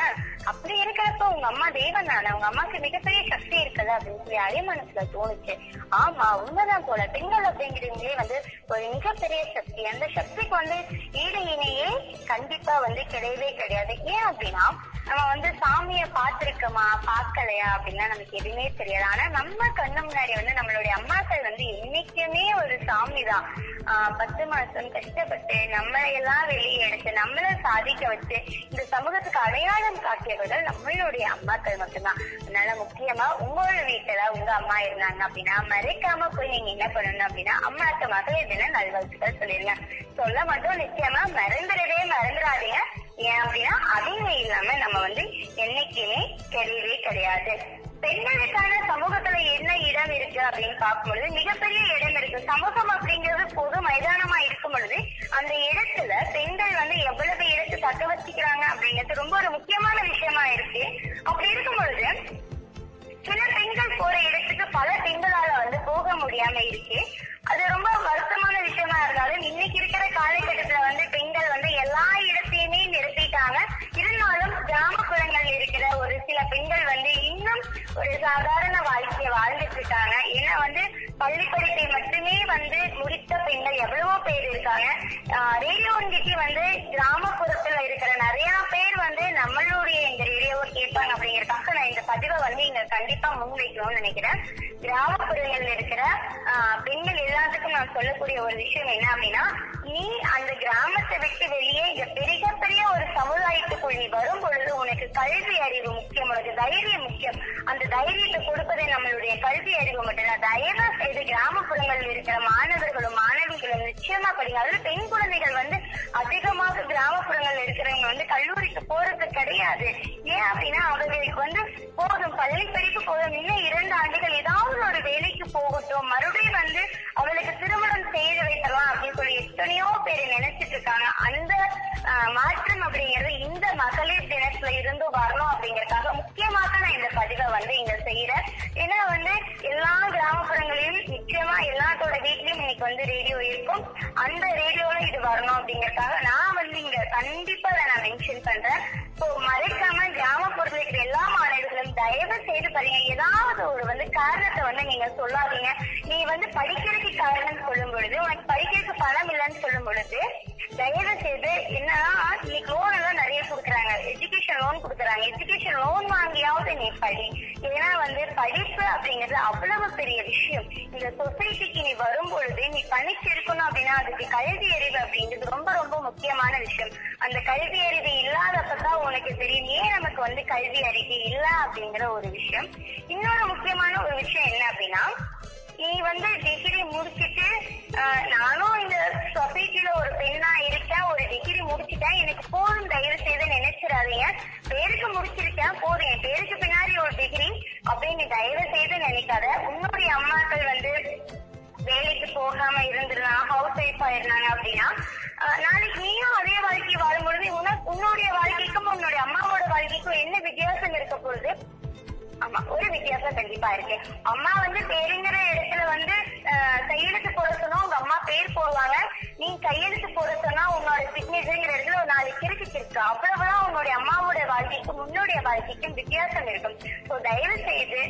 அப்படி இருக்கிறப்ப உங்க அம்மா தெய்வம் தானே. உங்க அம்மாக்கு மிகப்பெரிய சக்தி இருக்குல்ல அப்படின்னு சொல்லி அதே மனசுல தோணுச்சு. ஆமா உண்மைதான் போல பெண்கள் அப்படிங்கிறவங்களே வந்து ஒரு மிகப்பெரிய சக்தி. அந்த சக்திக்கு வந்து ஈடு இணையே கண்டிப்பா வந்து கிடையவே கிடையாது. ஏன் அப்படின்னா நம்ம வந்து சாமிய பார்த்திருக்கோமா? பாக்கலையா அப்படின்னா நமக்கு எதுவுமே தெரியாது. ஆனா நம்ம கண்ணு முன்னாடி வந்து நம்மளுடைய அம்மாக்கள் வந்து என்னைக்குமே ஒரு சாமி தான் ஆஹ் பத்து மாசம் கஷ்டப்பட்டு நம்மளை எல்லாம் வெளியே எடுத்து நம்மள சாதிக்க வச்சு இந்த சமூகத்துக்கு அடையாளம் காட்டியவர்கள் நம்மளுடைய அம்மாக்கள் மட்டும்தான். அதனால முக்கியமா உங்களோட வீட்டுல உங்க அம்மா இருந்தாங்க அப்படின்னா மறைக்காம போய் நீங்க என்ன பண்ணணும் அப்படின்னா அம்மாக்கு மகளிர் தின நல்வாழ்த்துக்கள் சொல்லிருங்க. சொல்ல மட்டும் நிச்சயமா மறந்துடவே மறந்துடாதீங்க. ஏன் அப்படின்னா அதுவுமே இல்லாம நம்ம வந்து என்னைக்குமே தெரியவே கிடையாது. பெண்களுக்கான சமூகத்துல என்ன இடம் இருக்கு அப்படின்னு பார்க்கும்பொழுது மிகப்பெரிய இடம் இருக்கு. சமூகம் அப்படிங்கிறது பொது மைதானமா இருக்கும் பொழுது அந்த இடத்துல பெண்கள் வந்து எவ்வளவு இடத்தை தக்க வச்சுக்கிறாங்க அப்படிங்கிறது ரொம்ப ஒரு முக்கியமான விஷயமா இருக்கு. அப்படி இருக்கும் பொழுது சில பெண்கள் போற இடத்துக்கு பல பெண்களால வந்து போக முடியாம இருக்கு. அது ரொம்ப வருத்தமான விஷயம். ஒரு சாதாரண வாழ்க்கையை வாழ்ந்துட்டு இருக்காங்க ஏன்னா வந்து பள்ளி படிப்பை மட்டுமே வந்து முடித்த பெண்கள் எவ்வளவோ பேர் இருக்காங்க. ரேடியோ இன்றைக்கு வந்து கிராமப்புறத்துல இருக்கிற நிறைய பேர் வந்து நம்மளுடைய இந்த ரேடியோவை கேட்பாங்க அப்படிங்கறதுக்காக நான் இந்த பதிவை வந்து இங்க கண்டிப்பா முன்வைக்கணும்னு நினைக்கிறேன். கிராமப்புறங்கள்ல இருக்கிற பெண்கள் எல்லாத்துக்கும் நான் சொல்லக்கூடிய ஒரு விஷயம் என்ன அப்படின்னா நீ அந்த கிராமத்தை விட்டு வெளியே இந்த பெரிய பெரிய ஒரு சமுதாயத்துக்குள் நீ வரும் பொழுது உனக்கு கல்வி அறிவு முக்கியம் உனக்கு தைரியம் முக்கியம். அந்த தைரியத்தை கொடுப்பதே நம்மளுடைய கல்வி அறிவு மட்டும்தான் தயவு செய்து கிராமப்புறங்களில் இருக்கிற மாணவர்களும் மாணவிகளும் நிச்சயமா படிங்க. அதுல பெண் குழந்தைகள் வந்து அதிகமாக கிராமப்புறங்கள்ல இருக்கிறவங்க வந்து கல்லூரிக்கு போறது கிடையாது. ஏன் அப்படின்னா அவர்களுக்கு வந்து போதும் பள்ளி படிப்பு போதும். இன்னும் இரண்டு ஆண்டுகள் ஏதாவது ஒரு வேலைக்கு போகட்டும் மறுபடியும் வந்து அவளுக்கு திருமணம் செய்து வைக்கலாம் அப்படின்னு சொல்லி எத்தனையோ பேர் நினைச்சிட்டு இருக்காங்க. அந்த மாற்றம் அப்படிங்கிறது இந்த மகளிர் தினத்துல இருந்து வரணும் அப்படிங்கறதுக்காக முக்கியமாக நான் இந்த பதிவை வந்து இங்க செய்யறேன் ஏன்னா வந்து எல்லா கிராமப்புறங்களிலும் நிச்சயமா எல்லாத்தோட வீட்லயும் இன்னைக்கு வந்து ரேடியோ இருக்கும். அந்த ரேடியோல இது வரணும் அப்படிங்கறதுக்காக நான் வந்து இங்க கண்டிப்பா அதை நான் மென்ஷன் பண்றேன். ஸோ மறைக்காம கிராமப்புறத்துல இருக்கிற எல்லா மாணவர்களும் தயவு செய்து பாருங்க ஏதாவது ஒரு வந்து காரணத்தை வந்து நீங்க சொல்லாதீங்க. நீ வந்து படிக்கிறதுக்கு காரணம் சொல்லும் பொழுது உனக்கு படிக்கிறதுக்கு பணம் இல்லைன்னு சொல்லும் பொழுது தயவு செய்து என்னன்னா இன்னைக்கு லோன் எல்லாம் நிறைய கொடுக்குறாங்க. எஜுகேஷன் லோன் கொடுக்குறாங்க. எஜுகேஷன் லோன் வாங்கியாவது நீ படி. ஏன்னா வந்து படிப்பு அப்படிங்கிறது அவ்வளவு பெரிய விஷயம். இந்த சொசைட்டிக்கு நீ வரும் பொழுது நீ பணிச்சிருக்கணும் அப்படின்னா அதுக்கு கல்வி அறிவு அப்படிங்கிறது ரொம்ப ரொம்ப முக்கியமான விஷயம். அந்த கல்வி அறிவு இல்லாதப்பதான் உனக்கு தெரியும் ஏன் நமக்கு வந்து கல்வி அறிவு இல்ல அப்படிங்கிற ஒரு விஷயம். இன்னொரு நானும் இந்த சொசைட்டில ஒரு பெண்ணா இருக்கேன் ஒரு டிகிரி முடிச்சிட்டேன். எனக்கு போதும் தயவு செய்து நினைச்சிடாதீங்க. பேருக்கு முடிச்சிருக்கேன் போதும். என் பேருக்கு பின்னாடி ஒரு டிகிரி அப்படின்னு தயவு செய்து நினைக்காத. உன்னுடைய அம்மாக்கள் வந்து வேலைக்கு போகாம இருந்திருந்தாங்க ஹவுஸ் ஒய்ஃபா இருந்தாங்க அப்படின்னா நாளைக்கு நீயும் அதே வாழ்க்கை வாழும்பொழுது உனக்கு உன்னுடைய வாழ்க்கைக்கும் உன்னுடைய அம்மாவோட வாழ்க்கைக்கும் என்ன வித்தியாசம் இருக்க போகுது? ஆமா ஒரு வித்தியாசம் கண்டிப்பா இருக்கு. அம்மா வந்து பேருங்கிற இடத்துல வந்து கையெழுத்து போட சொன்னா உங்க அம்மா பேர் போடுவாங்க. நீ கையெழுத்து போட சொன்னா உன்னோட சிக்னேச்சர்ங்கிற இடத்துல ஒரு நாலு கிறுக்கு கிறுக்கு. அவ்வளவுதான் உன்னுடைய அம்மாவோட வாழ்க்கைக்கும் உன்னுடைய வாழ்க்கைக்கும் வித்தியாசம் இருக்கும். சோ தயவு செய்து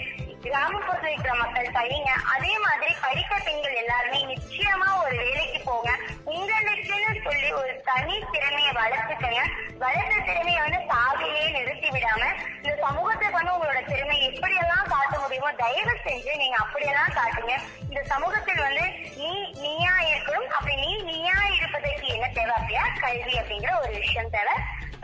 கிராமப்புறத்தில் இருக்கிற மக்கள் படிங்க அதே மாதிரி படித்த பெண்கள் எல்லாருமே நிச்சயமா ஒரு வேலைக்கு போங்க. உங்களுக்குன்னு சொல்லி ஒரு தனி திறமையை வளர்த்துக்கங்க. வளர்த்த திறமையை வந்து சாதியிலே நிறுத்தி விடாம இந்த சமூகத்துக்கு வந்து உங்களோட திறமையை எப்படி எல்லாம் காட்ட முடியுமோ தயவு செஞ்சு நீங்க அப்படியெல்லாம் காட்டுங்க. இந்த சமூகத்தில் வந்து நீ நீயா இருக்கணும் அப்படி நீ நீயா இருப்பதற்கு என்ன தேவை அப்படியா கல்வி அப்படிங்கிற ஒரு விஷயம் தேவை.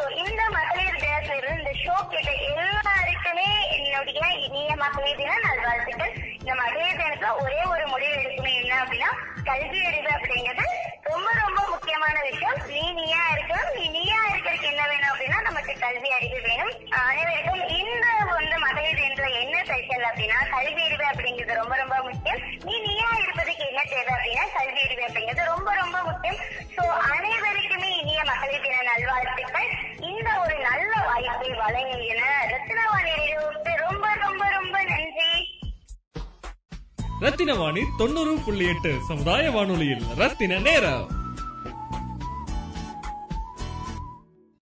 இந்த மகளிர் தினத்துல இருந்து இந்த ஷோ கேட்ட எல்லாருக்குமே என்னுடைய இனிய மகளிர் தின நல்வாழ்த்துக்கள். இந்த மகளிர் தினத்துல ஒரே ஒரு முடிவு எடுக்கணும் என்ன அப்படின்னா கல்வி அறிவு அப்படிங்கிறது ரொம்ப ரொம்ப முக்கியமான விஷயம். நீ நீயா இருக்கணும். நீ நீயா இருக்கிறதுக்கு என்ன வேணும் அப்படின்னா நமக்கு கல்வி அறிவு வேணும். அனைவருக்கும் இந்த வந்து மகளிர் தினத்துல என்ன ஸ்பெஷல் அப்படின்னா கல்வி அறிவு அப்படிங்கிறது ரொம்ப ரொம்ப முக்கியம். நீ நீயா இருப்பதுக்கு என்ன தேவை அப்படின்னா கல்வி அறிவு அப்படிங்கிறது ரொம்ப ரொம்ப முக்கியம். சோ அனைவருக்குமே இனிய மகளிர் தின நல்வாழ்த்துக்கள். இந்த ஒரு நல்ல வாய்ப்பை வழங்கின ரத்னவாணி ரொம்ப ரொம்ப ரொம்ப நன்றி. ரத்தின வாணி தொண்ணூறு புள்ளி எட்டு சமுதாய வானொலியில் ரத்தின நேரம்.